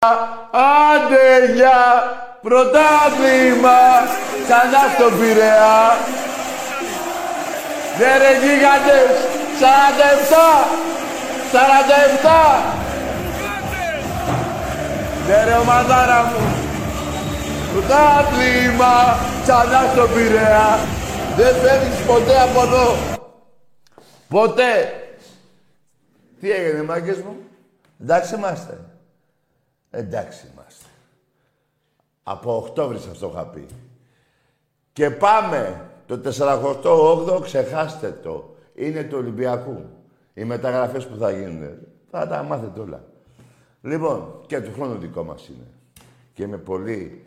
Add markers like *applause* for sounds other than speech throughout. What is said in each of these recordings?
Άντε για πρωτάθλημα ξανά στο Πειραιά. Ναι ρε γίγαντες, 47, 47. Ναι ρε ομαδάρα μου. Πρωτάθλημα ξανά στο Πειραιά. Δεν φεύγεις ποτέ από εδώ. Ποτέ. Τι έγινε, μάγκες μου; Εντάξει είμαστε. Εντάξει είμαστε. Από Οκτώβρη σας το είχα πει. Και πάμε. Το 48ο ξεχάστε το. Είναι του Ολυμπιακού. Οι μεταγραφές που θα γίνουν. Θα τα μάθετε όλα. Λοιπόν, και του χρόνου δικό μας είναι. Και είμαι πολύ...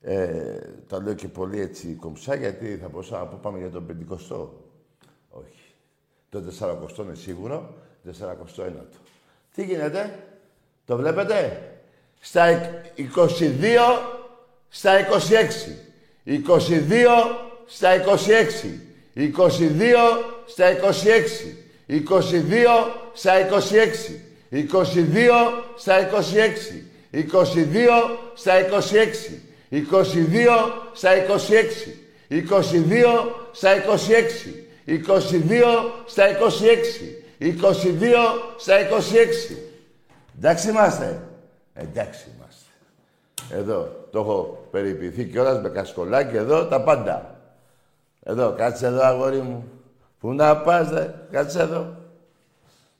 Ε, τα λέω και πολύ έτσι κομψά, γιατί θα μπορούσα να πω πάμε για τον 50 Όχι. Το 40 είναι σίγουρο, το 41 Τι γίνεται, το βλέπετε. Στα 22, στα 26. 22 στα 26. 22 στα 26. 22 στα 26. 22 στα 26. 22 στα 26. 22 στα 26. 22 στα 26. 22 στα 26. 22 στα 26. Εντάξει είμαστε. Εντάξει είμαστε. Εδώ το έχω περιποιηθεί κιόλας με κασκολάκι εδώ τα πάντα. Εδώ, κάτσε εδώ αγόρι μου. Πού να πας, δε. κάτσε εδώ.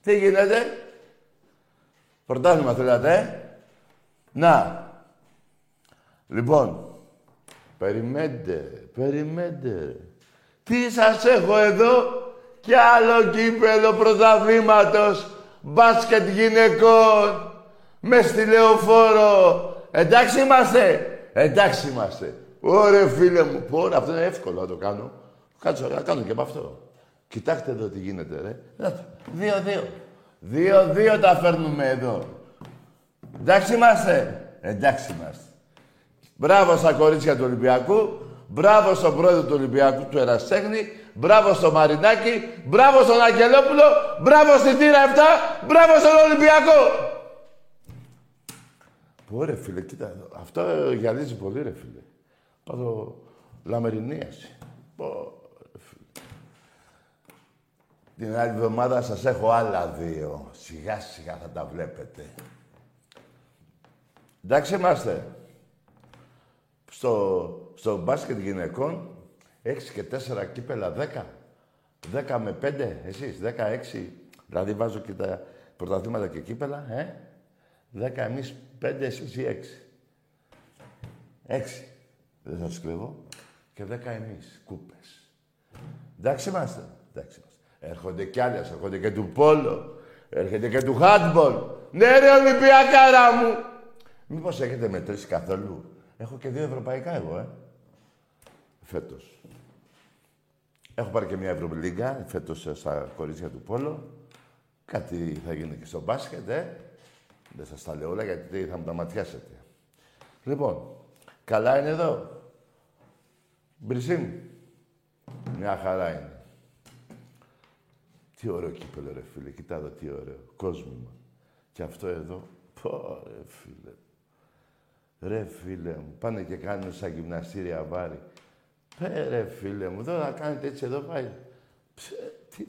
Τι γίνεται; Πρωτάθλημα θέλατε, ε; Να. Λοιπόν, περιμένετε, περιμένετε. Τι σας έχω εδώ; Κι άλλο κύπελο πρωταθλήματος μπάσκετ γυναικών, μες στη λεωφόρο. Εντάξει είμαστε. Εντάξει είμαστε. Ωραία φίλε μου. Ωραία, αυτό είναι εύκολο να το κάνω. Κάτσε, να κάνω και από αυτό. Κοιτάξτε εδώ τι γίνεται, ρε. Δύο-δύο. Δύο-δύο τα φέρνουμε εδώ. Εντάξει είμαστε. Εντάξει είμαστε. Μπράβο στα κορίτσια του Ολυμπιακού. Μπράβο στον πρόεδρο του Ολυμπιακού του Εραστέχνη. Μπράβο στο Μαρινάκι, μπράβο στον Αγγελόπουλο, μπράβο στην Τύρα 7, μπράβο στον Ολυμπιακό. Πω ρε φίλε, κοίτα εδώ. Αυτό γυαλίζει πολύ ρε φίλε. Πάθω λαμερινίαση. Πω ρε φίλε. Την άλλη εβδομάδα σας έχω άλλα δύο. Σιγά σιγά θα τα βλέπετε. Εντάξει είμαστε. Στο, στο μπάσκετ γυναικών Έξι και τέσσερα κύπελα, δέκα. Δέκα με πέντε, εσείς, δέκα, έξι. Δηλαδή βάζω και τα πρωταθλήματα και κύπελα, ε. Δέκα εμείς, πέντε εσείς ή έξι. Έξι. Δεν θα σας κλεβώ. Και δέκα εμείς, κούπες. Εντάξει είμαστε. Εντάξει είμαστε. Έρχονται κι άλλες, έρχονται και του πόλο. Έρχεται και του χάτμπολ. Ναι ρε Ολυμπιακάρα μου. Μήπως έχετε μετρήσει καθόλου. Έχω και δύο ευρωπαϊκά εγώ, ε. Φέτος. Έχω πάρει και μια Ευρωλίγκα φέτος στα κορίτσια του Πόλο. Κάτι θα γίνει και στο μπάσκετ, ε. Δεν σας τα λέω όλα γιατί θα μου τα ματιάσετε. Λοιπόν, καλά είναι εδώ. Μπρισίμ. Μια χαρά είναι. Τι ωραίο κύπελο, ρε φίλε. Κοιτά εδώ τι ωραίο. Κόσμημα. Και αυτό εδώ. Πω, ρε φίλε. Ρε φίλε μου. Πάνε και κάνουν σαν γυμναστήρια βάρη. Πε, ρε φίλε μου. Εδώ να κάνετε έτσι εδώ πάει. τι,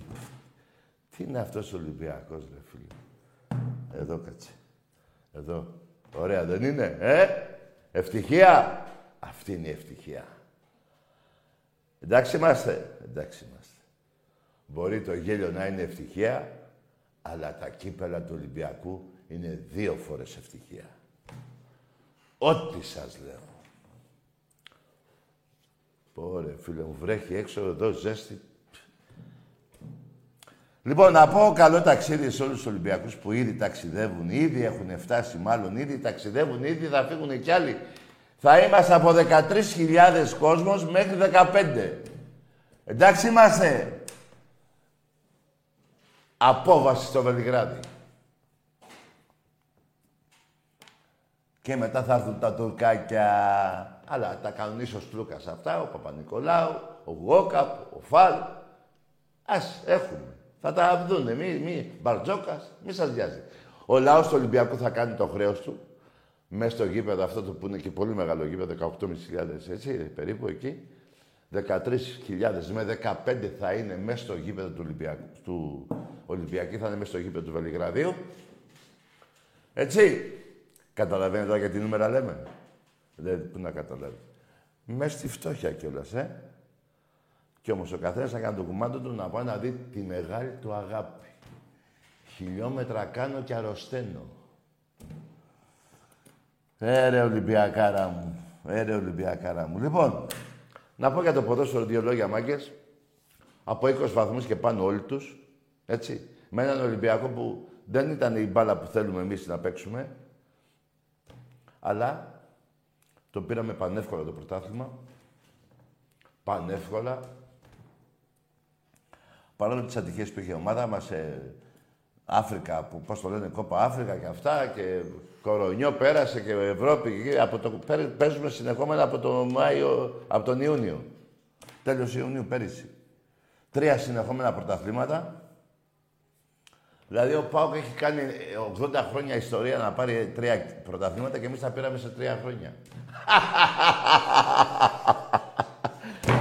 τι είναι αυτός ο Ολυμπιακός, ρε φίλε. Εδώ κάτσε. Εδώ. Ωραία δεν είναι, ε; Ευτυχία. Αυτή είναι η ευτυχία. Εντάξει είμαστε. Εντάξει είμαστε. Μπορεί το γέλιο να είναι ευτυχία, αλλά τα κύπελα του Ολυμπιακού είναι δύο φορές ευτυχία. Ό,τι σας λέω. Πόρε, φίλε μου, βρέχει έξω εδώ ζέστη. Λοιπόν, να πω καλό ταξίδι σε όλους τους Ολυμπιακούς που ήδη ταξιδεύουν, ήδη έχουν φτάσει μάλλον, ήδη ταξιδεύουν, ήδη θα φύγουν κι άλλοι. Θα είμαστε από 13.000 κόσμος μέχρι 15. Εντάξει είμαστε. Απόβαση στο Βελιγράδι. Και μετά θα έρθουν τα τουρκάκια. Αλλά τα κάνουν ίσως Λούκας αυτά, ο Παπα-Νικολάου, ο Γόκαπ, ο Φαλ. Ας έχουμε. Θα τα δούνε. Μη, μη, Μπαρτζόκας, μη σας βιάζει. Ο λαός του Ολυμπιακού θα κάνει το χρέος του. Μέσα στο γήπεδο αυτό το που είναι και πολύ μεγάλο γήπεδο, 18.500 έτσι, περίπου εκεί. 13.000 με 15 θα είναι μέσα στο γήπεδο του Ολυμπιακού. Του Ολυμπιακή θα είναι μέσα στο γήπεδο του Βελιγραδίου. Έτσι. Καταλαβαίνετε τώρα γιατί νούμερα λέμε. Δεν, πού να καταλάβεις. Μέσα στη φτώχεια κιόλας, ε. Κι όμως ο καθένας θα κάνει το κουμάντο του να πάει να δει τη μεγάλη του αγάπη. Χιλιόμετρα κάνω και αρρωσταίνω. Έρε Ολυμπιακάρα μου. Έρε Ολυμπιακάρα μου. Λοιπόν, να πω για το ποδόσφαιρο δύο λόγια, μάγκες. Από 20 βαθμούς και πάνω όλοι τους. Έτσι. Με έναν Ολυμπιακό που δεν ήταν η μπάλα που θέλουμε εμείς να παίξουμε. Αλλά το πήραμε πανεύκολα το πρωτάθλημα. Πανεύκολα. Παρόλο τις ατυχίες που είχε η ομάδα μας, ε, Αφρικα, που πώς το λένε, κόπα Αφρικα και αυτά και κορονιό πέρασε και Ευρώπη. Και από το, παίζουμε συνεχόμενα από τον Μάιο, από τον Ιούνιο. Τέλος Ιουνίου πέρυσι. Τρία συνεχόμενα πρωταθλήματα. Δηλαδή ο Πάοκ έχει κάνει 80 χρόνια ιστορία να πάρει τρία πρωταθλήματα και εμείς τα πήραμε σε τρία χρόνια.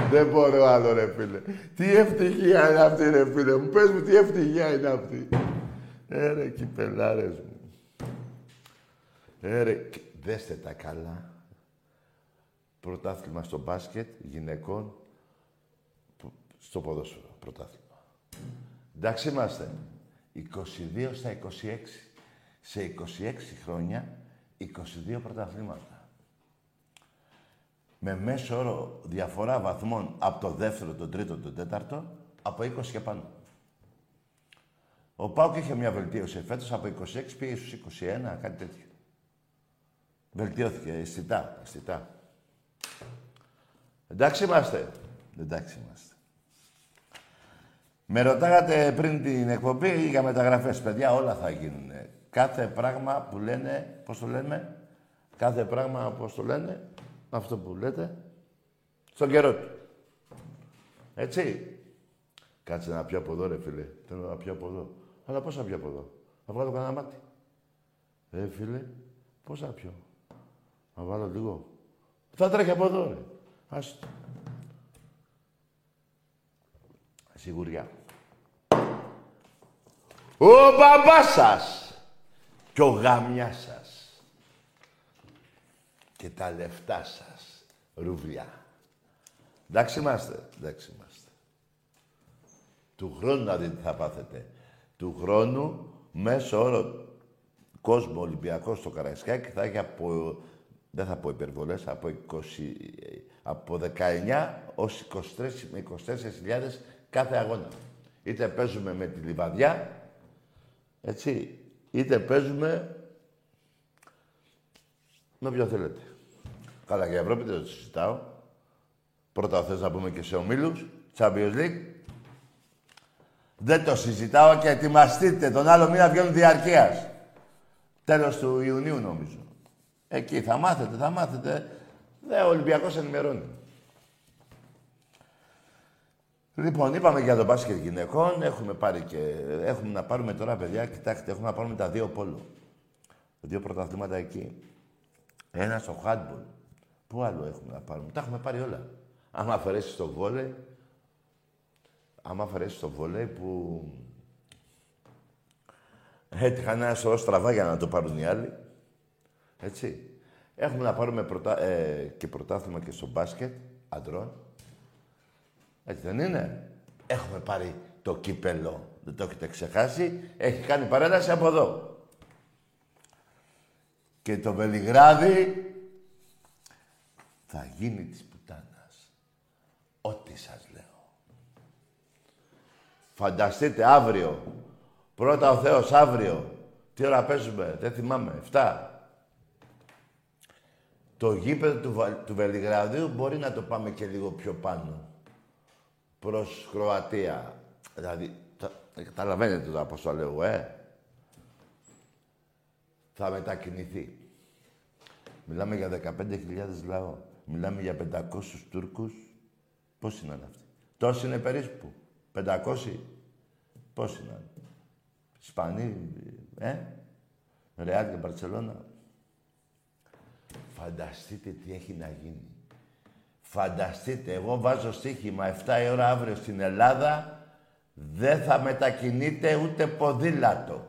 *laughs* Δεν μπορώ άλλο ρε φίλε. Τι ευτυχία είναι αυτή ρε φίλε μου. Πες μου τι ευτυχία είναι αυτή. Έρε κυπελάρες μου. Έρε, δέστε τα καλά. Πρωτάθλημα στο μπάσκετ γυναικών στο ποδόσφαιρο. Πρωτάθλημα. Εντάξει είμαστε. 22 στα 26. Σε 26 χρόνια, 22 πρωταθλήματα. Με μέσο όρο διαφορά βαθμών από το δεύτερο, τον τρίτο, τον τέταρτο, από 20 και πάνω. Ο Πάουκ είχε μια βελτίωση φέτος, από 26 πήγε στους 21, κάτι τέτοιο. Βελτιώθηκε, αισθητά, αισθητά. Εντάξει είμαστε. Εντάξει είμαστε. Με ρωτάγατε πριν την εκπομπή για μεταγραφές. Παιδιά, όλα θα γίνουν. Κάθε πράγμα που λένε, πώς το λέμε, κάθε πράγμα, πώς το λένε, αυτό που λέτε, στον καιρό του. Έτσι. Κάτσε να πιω από εδώ, ρε φίλε. Θέλω να πιω από εδώ. Αλλά πώς θα πιω από εδώ; Θα βγάλω κανένα μάτι. Ε, φίλε, πώς θα πιω; Να βάλω λίγο. Θα τρέχει από εδώ, ρε. Άστο. Σιγουριά. Ο μπαμπάς σας και ο γάμιας σας και τα λεφτά σας, ρουβλιά. Εντάξει είμαστε, εντάξει είμαστε. Του χρόνου να δείτε θα πάθετε. Του χρόνου μέσω όρο κόσμο Ολυμπιακός στο Καραϊσκάκι θα έχει από, δεν θα πω υπερβολές, από, 20, από 19 ως 23 με 24 κάθε αγώνα. Είτε παίζουμε με τη Λιβαδιά, έτσι, είτε παίζουμε με ποιο θέλετε. Καλά, για Ευρώπη δεν το συζητάω. Πρώτα θες να πούμε και σε ομίλους, Champions League. Δεν το συζητάω και ετοιμαστείτε. Τον άλλο μήνα βγαίνουν διαρκείας. Τέλος του Ιουνίου νομίζω. Εκεί θα μάθετε, θα μάθετε. Δε, ο Ολυμπιακός ενημερώνει. Λοιπόν, είπαμε για το μπάσκετ γυναικών. Έχουμε πάρει και... Έχουμε να πάρουμε τώρα, παιδιά, κοιτάξτε, έχουμε να πάρουμε τα δύο πόλο. Δύο πρωταθλήματα εκεί. Ένα στο handball. Πού άλλο έχουμε να πάρουμε; Τα έχουμε πάρει όλα. Άμα αφαιρέσεις το βόλεϊ, άμα αφαιρέσεις το βόλεϊ που έτυχαν ένα σωρό στραβά για να το πάρουν οι άλλοι. Έτσι. Έχουμε να πάρουμε πρωτα... ε, και πρωτάθλημα και στο μπάσκετ αντρών. Έτσι δεν είναι; Έχουμε πάρει το κύπελο. Δεν το έχετε ξεχάσει. Έχει κάνει παρέλαση από εδώ. Και το Βελιγράδι θα γίνει της πουτάνας. Ό,τι σας λέω. Φανταστείτε αύριο. Πρώτα ο Θεός αύριο. Τι ώρα παίζουμε, δεν θυμάμαι. 7. Το γήπεδο του, του Βελιγραδίου μπορεί να το πάμε και λίγο πιο πάνω. Προς Κροατία. Δηλαδή, καταλαβαίνετε τώρα πώς το λέω, ε. Θα μετακινηθεί. Μιλάμε για 15.000 λαό. Μιλάμε για 500 Τούρκους. Πώς είναι αυτοί; Τόσοι είναι περίπου. 500. Πώς είναι. Ισπανοί, ε. Ρεάλ και Μπαρτσελώνα. Φανταστείτε τι έχει να γίνει. Φανταστείτε, εγώ βάζω στοίχημα 7 η ώρα αύριο στην Ελλάδα, δεν θα μετακινείται ούτε ποδήλατο.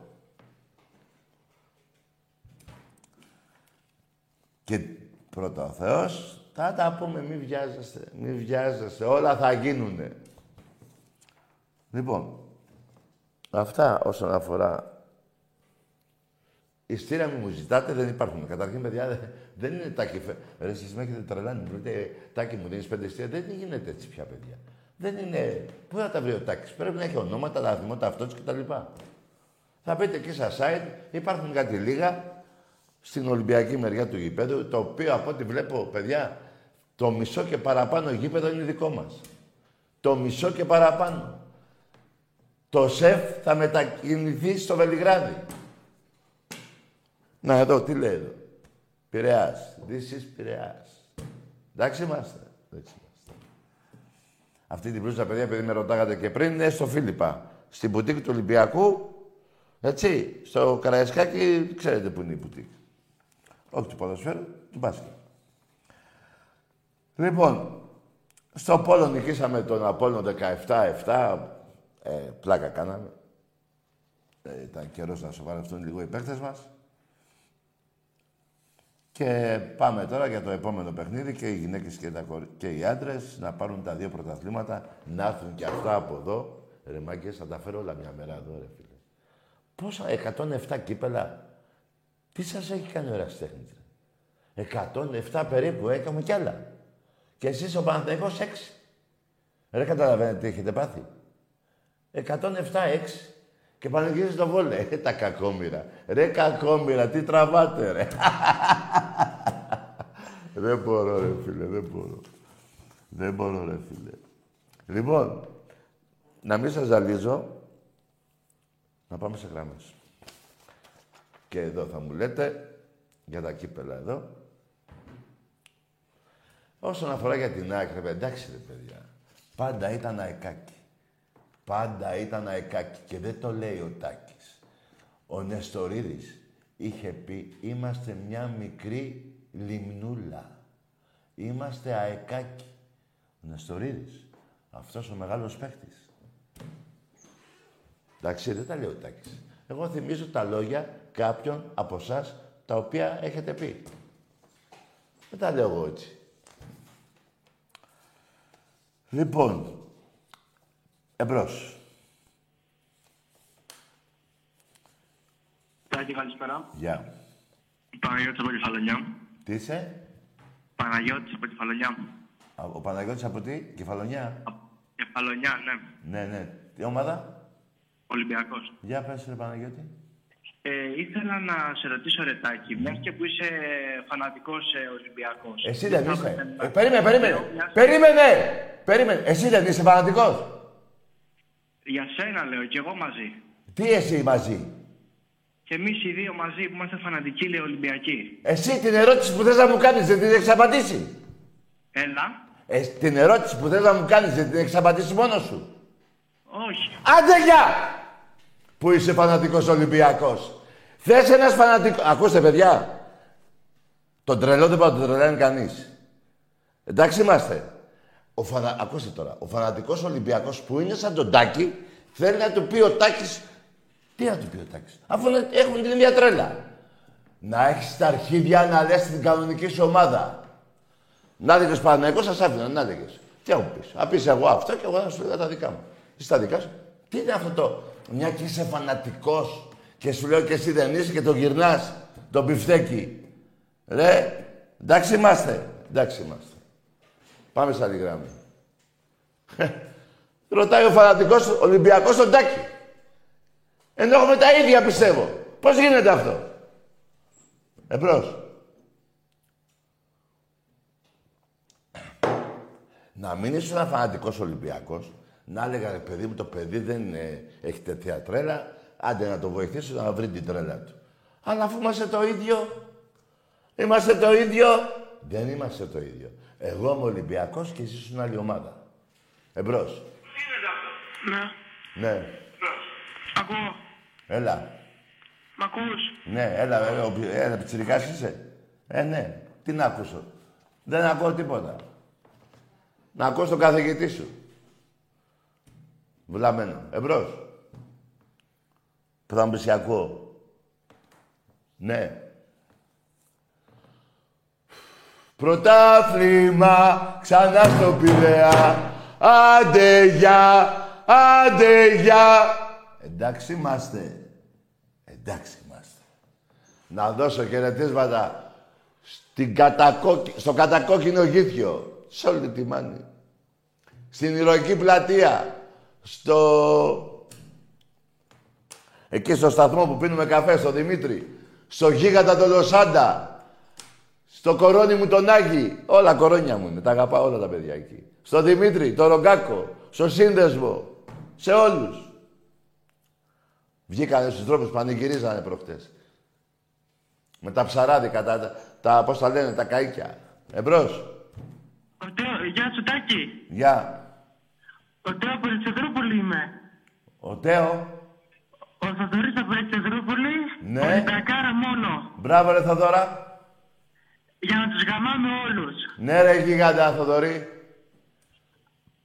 Και πρώτα ο Θεός, θα τα πούμε, μη βιάζεστε, μη βιάζεστε, όλα θα γίνουνε. Λοιπόν, αυτά όσον αφορά Ιστήρια μου ζητάτε, δεν υπάρχουν. Καταρχήν, παιδιά, δεν είναι τάκι. Ρε, εσείς με έχετε τρελάνει. Μου λέτε, τάκι μου δίνεις πέντε ιστήρια. Δεν γίνεται έτσι πια, παιδιά. Δεν είναι... Πού θα τα βρει ο τάκης; Πρέπει να έχει ονόματα, τα τα αυτός κτλ. Θα πείτε εκεί στα site, υπάρχουν κάτι λίγα στην Ολυμπιακή μεριά του γηπέδου, το οποίο από ό,τι βλέπω, παιδιά, το μισό και παραπάνω γήπεδο είναι δικό μας. Το μισό και παραπάνω. Το ΣΕΦ θα μετακινηθεί στο Βελιγράδι. Να εδώ, τι λέει εδώ. Πειραιάς. This is Πειραιάς. Εντάξει είμαστε. Εντάξει είμαστε. Αυτή την πλούσια παιδιά, επειδή με ρωτάγατε και πριν, είναι στο Φίλιππα. Στην πουτίκη του Ολυμπιακού, έτσι, στο Καραϊσκάκι, ξέρετε που είναι η πουτίκη. Όχι του ποδοσφαίρου, του μπάσκετ. Λοιπόν, στο Πόλο νικήσαμε τον Απόλλων 17-7. Ε, πλάκα κάναμε. Ε, ήταν καιρός να σοβαρευτούν λίγο οι παίκτες μας. Και πάμε τώρα για το επόμενο παιχνίδι και οι γυναίκες και, τα και οι άντρες να πάρουν τα δύο πρωταθλήματα, να έρθουν και αυτά από εδώ. Ρε μάγκες, θα τα φέρω όλα μια μέρα εδώ, ρε φίλε. Πόσα, 107 κύπελα. Τι σας έχει κάνει ο Εραστέχνης, ρε; 107 περίπου, έκαμε κι άλλα. Και εσείς ο Παναθηναϊκός 6. Ρε καταλαβαίνετε τι έχετε πάθει. 107-6. Και πανηγυρίζει το βόλε. Ε, τα κακόμοιρα. Ρε κακόμοιρα, τι τραβάτε ρε. *laughs* δεν μπορώ ρε φίλε, δεν μπορώ. Δεν μπορώ ρε φίλε. Λοιπόν, να μην σας ζαλίζω, να πάμε σε γράμμες. Και εδώ θα μου λέτε, για τα κύπελα εδώ. Όσον αφορά για την άκρη, εντάξει ρε παιδιά. Πάντα ήταν αεκάκι. Πάντα ήταν αεκάκι και δεν το λέει ο Τάκης. Ο Νεστορίδης είχε πει είμαστε μια μικρή λιμνούλα. Είμαστε αεκάκι. Ο Νεστορίδης. Αυτός ο μεγάλος παίχτης. Εντάξει, δεν τα λέει ο Τάκης. Εγώ θυμίζω τα λόγια κάποιων από εσάς τα οποία έχετε πει. Δεν τα λέω εγώ έτσι. Λοιπόν, Εμπρός. Τάκη, καλησπέρα. Γεια. Παναγιώτης από Κεφαλονιά. Τι είσαι; Παναγιώτης από Κεφαλονιά. Ο Παναγιώτης από τι, Κεφαλονιά; Από Κεφαλονιά, ναι. Ναι, ναι. Τι ομάδα; Ολυμπιακός. Για πες, ρε Παναγιώτη. Ε, ήθελα να σε ρωτήσω, Ρετάκι, μιας και που είσαι φανατικός ε, Ολυμπιακός. Εσύ δεν είσαι. Ε, περίμενε, περίμενε. Περίμενε! Περίμενε. Εσύ δεν είσαι φανατικός. Για σένα λέω, και εγώ μαζί. Τι εσύ μαζί; Και εμείς οι δύο μαζί που είμαστε φανατικοί, λέει Ολυμπιακοί. Εσύ την ερώτηση που θες να μου κάνεις δεν την έχεις απαντήσει; Έλα. Ε, την ερώτηση που θες να μου κάνεις δεν την έχεις απαντήσει μόνος σου; Όχι. Άντε γεια! Που είσαι φανατικός Ολυμπιακός; Θες ένας φανατικός... Ακούστε παιδιά. Τον τρελό δεν πάει να τον τρελαίνει κανείς. Εντάξει είμαστε. Ο φανα... Ακούστε τώρα. Ο φανατικός Ολυμπιακός που είναι σαν τον Τάκη θέλει να του πει ο Τάκης... Τι να του πει ο Τάκης. Αφού είναι- έχουν την ίδια τρέλα. Να έχεις τα αρχίδια να λες την κανονική σου ομάδα. Να δείχνεις Παναγικό, σας άφηνα, να δείχνεις. Τι θα μου πεις. Θα πεις εγώ αυτό και εγώ θα σου λέω τα δικά μου. Εσύ τα δικά σου. Τι είναι αυτό το, μια και είσαι φανατικός και σου λέω και εσύ δεν είσαι και το γυρνάς, το μπιφτέκι. Ρε, εντάξει είμαστε. Εντάξει είμαστε. Πάμε στα άλλη γράμμα. Ρωτάει ο φανατικός Ολυμπιακός τον Τάκη. Ενώ έχουμε τα ίδια πιστεύω. Πώς γίνεται αυτό; Εμπρός. Να μην είσαι ένα φανατικό Ολυμπιακός, να έλεγα ρε παιδί μου, το παιδί δεν είναι, έχει τέτοια τρέλα, άντε να το βοηθήσω να βρει την τρέλα του. Αλλά αφού είμαστε το ίδιο, είμαστε το ίδιο, δεν είμαστε το ίδιο. Εγώ είμαι Ολυμπιακός και εσύ είσαι άλλη ομάδα. Εμπρός. Ναι. Ναι, Ακούω. έλα. Μ' ακούς; Ναι, έλα, έλα, ο- έλα, πιτσιρικάς είσαι; Ε, ναι, τι να ακούσω; Δεν ακούω τίποτα. Να ακούω τον καθηγητή σου. Βλαμμένο. Εμπρός. Που θα μου πεις, «Σε ακούω. Ναι. Πρωτάθλημα ξανά στο Πειραιά. Άντε γεια, άντε γεια. Εντάξει είμαστε. Εντάξει είμαστε. Να δώσω χαιρετίσματα στην κατακόκκι- στο κατακόκκινο γήθιο. Σε όλη τη μάνη. Στην ηρωική πλατεία. Στο... Εκεί στο σταθμό που πίνουμε καφέ, στο Δημήτρη. Στο γίγαντα τον Λοσάντα. Στο κορώνι μου τον Άγη. Όλα κορώνια μου είναι. Τα αγαπάω όλα τα παιδιά εκεί. Στο Δημήτρη, το Ρογκάκο. Στο Σύνδεσμο. Σε όλους. Βγήκανε στους τρόπους, πανηγυρίζανε προχτές. Με τα ψαράδικα, τα, τα, τα πώς τα λένε, τα καΐκια. Εμπρός. Ο Τέο, γεια σου Τάκη. Γεια. Ο Τέο από Ελευθερούπολη είμαι. Ο Τέο. Ο Θοδωρής από Ελευθερούπολη. Ναι. Ολυμπιακάρα μόνο. Μπράβο ρε Θοδώρα. Για να τους γαμάμε όλους. Ναι ρε γίγαντα Θοδωρή.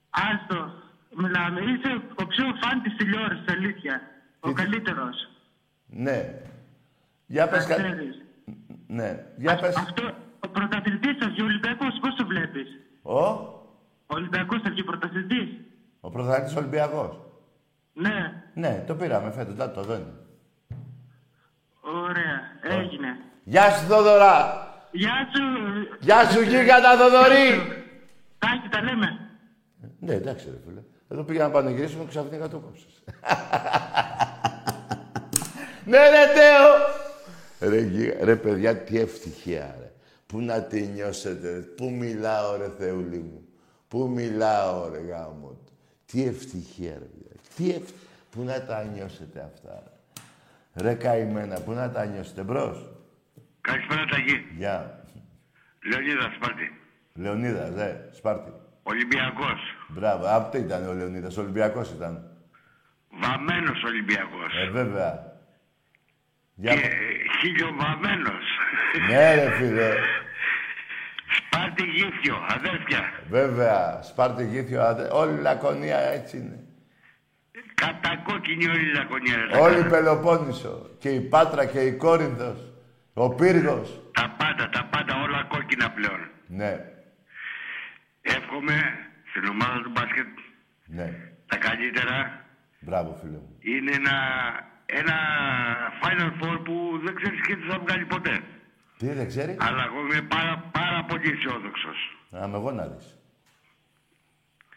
Άστο. Μιλάμε. Είσαι ο πιο φαν της τηλεόρασης, αλήθεια. Ο καλύτερος. Ναι. Για πες Να κάτι. ξέρεις. Ναι. Για πες. Αυτό, ο πρωταθλητής θα βγει Ολυμπιακός, πώς το βλέπεις; Ο; Ο Ολυμπιακός θα βγει πρωταθλητής. Ο πρωταθλητής Ολυμπιακός. Ναι. Ναι, το πήραμε φέτος. Να το δω. Ωραία. Έγινε. Γεια σου Θοδωρά. Γεια σου. Γεια σου γίγαντα Θοδωρή. Τάκη, τα λέμε. Ναι, εντάξει ρε φίλε. Εδώ πήγα να πανηγυρίσουμε και ξαφνικά το κόψες. *laughs* ναι ρε Τέο. Ρε, γίγα- ρε παιδιά, τι ευτυχία ρε. Πού να τη νιώσετε, ρε. πού μιλάω ρε Θεούλη μου. Πού μιλάω ρε γάμο του. Τι ευτυχία ρε παιδιά. Τι ευ... Πού να τα νιώσετε αυτά. Ρε, ρε καημένα, πού να τα νιώσετε. Μπρος. Καλησπέρα Τάκη. Γεια. Λεωνίδα Σπάρτη. Λεωνίδας, ρε. Σπάρτη. Ολυμπιακός. Μπράβο. Αυτό ήταν ο Λεωνίδας. Ο Ολυμπιακός ήταν. Βαμμένος Ολυμπιακός. Ε, βέβαια. Για... Και χιλιοβαμμένος. Ναι, ρε φίλε. Σπάρτη γύφιο, αδέρφια. Βέβαια. Σπάρτη Γήθιο, αδε... όλη η Λακωνία έτσι είναι. Κατακόκκινη όλη η Λακωνία. ρε, τα Όλη η κάνω. Πελοπόννησο. Και η Πάτρα και η Κόρινθος. Ο Πύργος. Τα πάντα, τα πάντα όλα κόκκινα πλέον. Ναι. Εύχομαι στην ομάδα του μπάσκετ Ναι. τα καλύτερα. Μπράβο, φίλε μου. Είναι ένα, ένα Final Four που δεν ξέρεις και τι θα βγάλει ποτέ. Τι δεν ξέρει; Αλλά εγώ είμαι πάρα, πάρα πολύ αισιόδοξος. Άμε εγώ να δεις.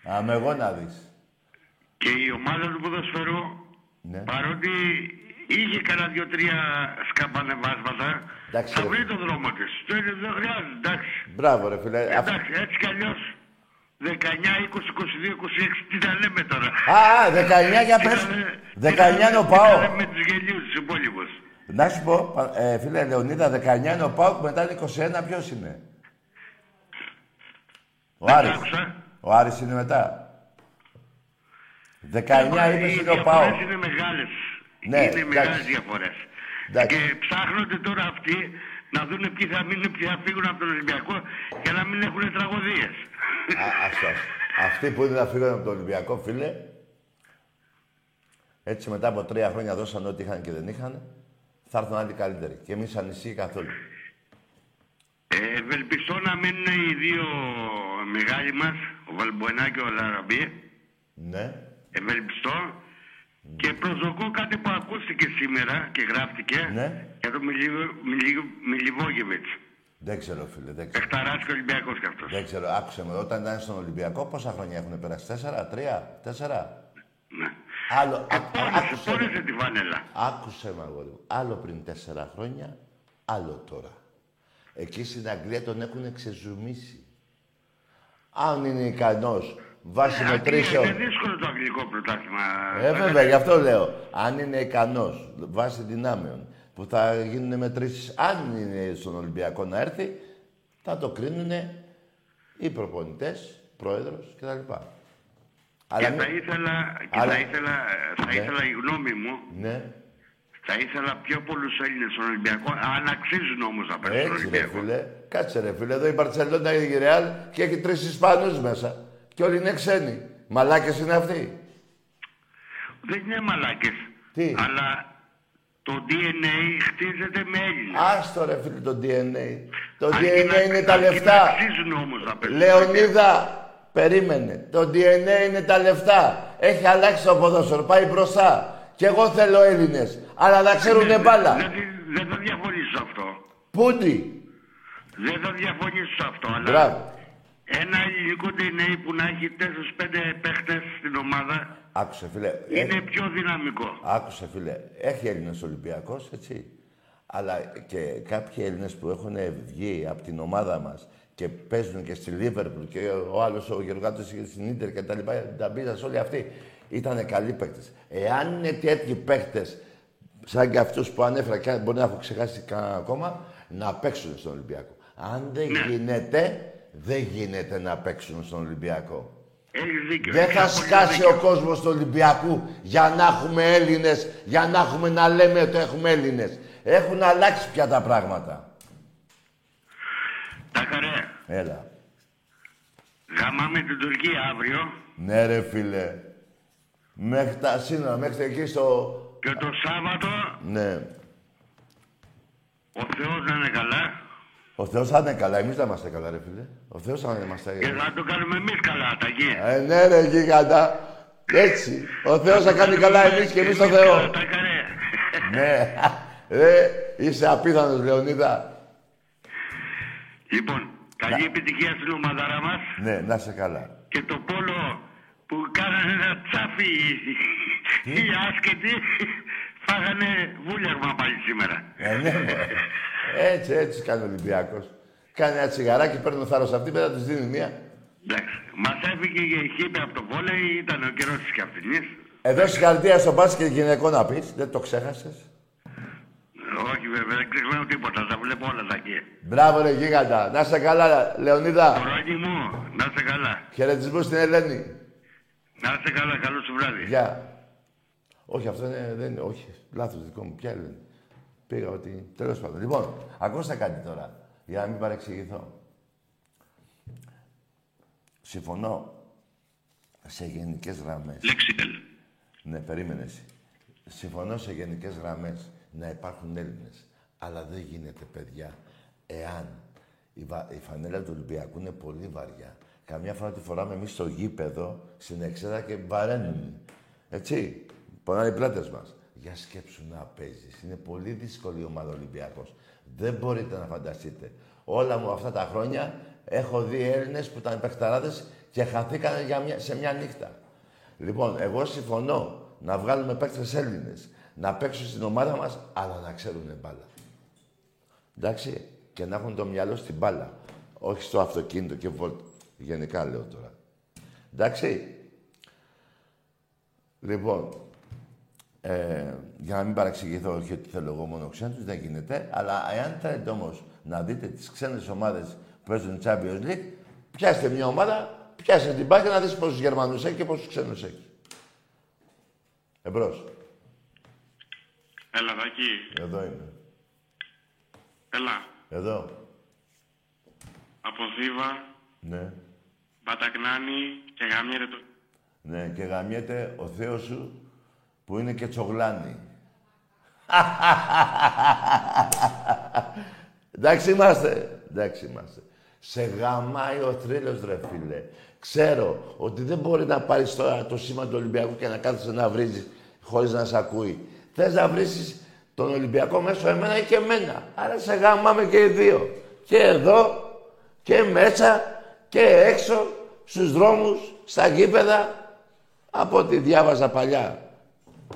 Άμε εγώ να δεις. Και η ομάδα του ποδοσφαίρου, Ναι. παρότι είχε κανένα δύο-τρία σκαμπανεβάσματα, Εντάξει, θα ρε. βρει τον δρόμο της. Δεν χρειάζεται, εντάξει. Μπράβο, ρε φίλε. Αυ- Εντάξει, έτσι κι αλλιώς. 19, 20, 22, 26, τι τα λέμε τώρα; Α, α, 19 για Τι πες. τα λέ- 19 είναι ο τι τα ΠΑΟ. λέμε με τους γελίους τους υπόλοιπους; Να σου πω, πα- ε, φίλε Λεωνίδα, 19 είναι ο Πάουκ, μετά είναι 21, ποιος είναι; Ο Δεν Άρης. άκουσα. Ο Άρης είναι μετά. 19 Οι είπες είναι ο διαφορές Πάουκ. είναι μεγάλες. Ναι, είναι εντάξει. μεγάλες διαφορές. Εντάξει. Και ψάχνονται τώρα αυτοί να δουν ποιοι θα μείνουν, ποιοι θα φύγουν από τον Ολυμπιακό για να μην έχουν τραγωδίες. Α, άστο, άστο. Αυτοί που είναι να φύγουν από το Ολυμπιακό, φίλε, έτσι μετά από τρία χρόνια δώσαν ό,τι είχαν και δεν είχαν, θα έρθουν άλλοι καλύτεροι. Και εμείς ανησυχεί καθόλου. Ε, ευελπιστώ να μείνουν οι δύο μεγάλοι μας, ο Βαλμποενά και ο Λαραμπή. Ναι. Ευελπιστώ. Και προσδοκώ κάτι που ακούστηκε σήμερα και γράφτηκε Ναι. για τον Μιλι- Μιλι- Μιλιβόγεβιτς. Δεν ξέρω, φίλε, δεν ξέρω.Εχταράς και Ολυμπιακός κι αυτός. Δεν ξέρω, άκουσε με. Όταν ήταν στον Ολυμπιακό, πόσα χρόνια έχουν περάσει, τέσσερα, τρία, τέσσερα; Ναι. Άλλο, α- α- Πόνεσε, άκουσε με. πόνεσε τη φανέλα. Άκουσε με, αγόρι μου. Άλλο πριν τέσσερα χρόνια, άλλο τώρα. Εκεί στην Αγγλία τον έχουν ξεζουμίσει. Αν είναι ικανός, βάσει Αγγλία, μετρήσεων. Είναι δύσκολο το αγγλικό πρωτάθλημα. Ε, βέβαια, γι' αυτό λέω. Αν είναι ικανός, βάσει δυνάμεων, που θα γίνουν μετρήσεις, αν είναι στον Ολυμπιακό να έρθει, θα το κρίνουν οι προπονητές, πρόεδρος κτλ. Και μην- θα ήθελα, και Αλλά- θα ήθελα, θα Ναι. ήθελα η γνώμη μου, Ναι, θα ήθελα πιο πολλούς Έλληνες στον Ολυμπιακό, αν αξίζουν όμως να παίρνουν στον έτσι ρε Ολυμπιακό. φίλε. Κάτσε ρε φίλε, εδώ η Μπαρτσελόνα η Ρεάλ και έχει τρεις Ισπανούς μέσα. Και όλοι είναι ξένοι. Μαλάκες είναι αυτοί. Δεν είναι μαλάκες. Τι; Αλλά το DNA χτίζεται με Έλληνες. Άστο ρε φίλε το DNA. Το Αρκεί DNA να- είναι τα αρκεί να λεφτά. αξίζουν όμως να παίρνουν. Λεωνίδα, περίμενε. Το DNA είναι τα λεφτά. Έχει αλλάξει το ποδόσφαιρο, πάει μπροστά. Και εγώ θέλω Έλληνες. Αλλά να ξέρουνε μπάλα. Δεν, δεν θα διαφωνήσω σε αυτό. Πούντι. Δεν θα διαφωνήσω σε αυτό. Αλλά Μπράβο. ένα ελληνικό DNA που να έχει 4-5 παίχτες στην ομάδα Άκουσε φίλε. είναι Έχει- πιο δυναμικό. Άκουσε φίλε. Έχει Έλληνες Ολυμπιακός, έτσι. Αλλά και κάποιοι Έλληνες που έχουν βγει από την ομάδα μας και παίζουν και στη Λίβερπουλ και ο άλλος ο Γεωργάτος είχε στην Ίντερ και τα λοιπά, τα μπίζας όλοι αυτοί. Ήταν καλοί παίκτες. Εάν είναι τέτοιοι παίκτες σαν και αυτούς που ανέφερα και αν μπορεί να έχω ξεχάσει κανένα ακόμα, να παίξουν στον Ολυμπιακό. Αν δεν γίνεται, δεν γίνεται να παίξουν στον Ολυμπιακό. Έχεις δίκιο. Δεν έχεις θα απόλυτο σκάσει δίκιο. ο κόσμος του Ολυμπιακού για να έχουμε Έλληνες, για να έχουμε να λέμε ότι έχουμε Έλληνες. Έχουν αλλάξει πια τα πράγματα. Τα χαρέ. Έλα. Γαμάμε την Τουρκία αύριο Ναι ρε φίλε. Μέχρι τα σύνορα, μέχρι εκεί στο... και το Σάββατο Ναι. ο Θεός να είναι καλά Ο Θεός θα είναι καλά. Εμείς θα είμαστε καλά ρε φίλε. Ο Θεός θα είμαστε και θα το κάνουμε εμείς καλά, Τακί. Ε, ναι ρε γίγαντα. Έτσι. Ο Θεός θα κάνει καλά εμείς και εμείς τον καλά, Θεό. Τα χαρέ. *laughs* Ναι. Ρε, είσαι απίθανος Λεωνίδα. Λοιπόν, καλή επιτυχία στην ομαδάρα μας Ναι, να είσαι καλά. και το πόλο που κάνανε ένα τσάφι οι άσκετοι φάγανε βούλιαγμα πάλι σήμερα. Ε, ναι, μωρέ. Έτσι, έτσι κάνει ο Ολυμπιακός. Κάνει ένα τσιγαράκι, παίρνει το θάρρος αυτή, μετά τους δίνει μία. Εντάξει, μας έφυγε η χίπη από το βόλεϊ, ήταν ο καιρός της καυτινής. Εδώ συγχαρητήρια στο μπάσκετ γυναικών να πεις, δεν το ξέχασες; Όχι βέβαια, δεν ξεχνάω τίποτα, τα βλέπω όλα τα εκεί. Μπράβο ρε γίγαντα. Να είσαι καλά, Λεωνίδα. Κοράκι μου, να είστε καλά. Χαιρετισμούς στην Ελένη. Να είστε καλά, καλό σου βράδυ. Γεια. Όχι, αυτό είναι, δεν είναι, όχι. Λάθος δικό μου. Ποια Ελένη. Πήγα ότι... Τέλος πάντων. Λοιπόν, ακούστε κάτι τώρα, για να μην παρεξηγηθώ. Συμφωνώ σε γενικές γραμμές. Λέξιτελ. Ναι, περίμενε εσύ. Συμφωνώ σε γενικές γραμμές να υπάρχουν Έλληνες. Αλλά δεν γίνεται, παιδιά, εάν η, βα... η φανέλα του Ολυμπιακού είναι πολύ βαριά. Καμιά φορά τη φοράμε εμείς στο γήπεδο, στην εξέδρα και βαραίνουν. Έτσι. Πονάνε οι πλάτες μας. Για σκέψου να παίζεις. Είναι πολύ δύσκολη η ομάδα Ολυμπιακός. Δεν μπορείτε να φανταστείτε. Όλα μου αυτά τα χρόνια έχω δει Έλληνες που ήταν παιχταράδες και χαθήκανε για μια... σε μια νύχτα. Λοιπόν, εγώ συμφωνώ να βγάλουμε παίκτες Έλληνες. να παίξουν στην ομάδα μας, αλλά να ξέρουν μπάλα. Εντάξει, και να έχουν το μυαλό στην μπάλα. Όχι στο αυτοκίνητο και βόλτα. Γενικά λέω τώρα. Εντάξει. Λοιπόν, ε, για να μην παραξηγηθώ, όχι ότι θέλω εγώ μόνο ξένους, δεν γίνεται. Αλλά εάν θέλετε όμως να δείτε τις ξένες ομάδες που παίζουν Champions League, πιάστε μια ομάδα, πιάστε την πάγια να δεις πόσους Γερμανούς έχει και πόσους ξένους έχει. Εμπρός. Έλα, Δάκη. Εδώ είμαι. Έλα. Εδώ. Από Θήβα, Ναι. Μπατακνάνη και γαμιέται το... Ναι, και γαμιέται ο Θεός σου που είναι και τσογλάνι. Εντάξει είμαστε. Εντάξει είμαστε. Σε γαμάει ο θρύλος, ρε φίλε. Ξέρω ότι δεν μπορεί να πάρεις τώρα το σήμα του Ολυμπιακού και να κάθεσαι να βρίζεις χωρίς να σε ακούει. Θες να βρίσεις τον Ολυμπιακό μέσω εμένα ή και εμένα. Άρα σε γαμάμε και οι δύο. Και εδώ και μέσα και έξω στους δρόμους, στα γήπεδα, από ό,τι διάβαζα παλιά.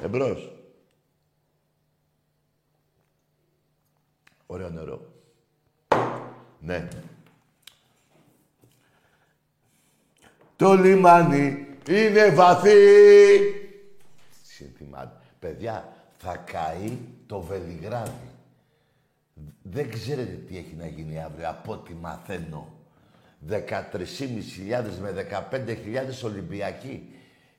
Εμπρός. Ωραίο νερό. Ναι. Το λιμάνι είναι βαθύ. Συνθημάται. Παιδιά, θα καεί το Βελιγράδι. Δεν ξέρετε τι έχει να γίνει αύριο, από ό,τι μαθαίνω. 13.500 με 15.000 Ολυμπιακοί.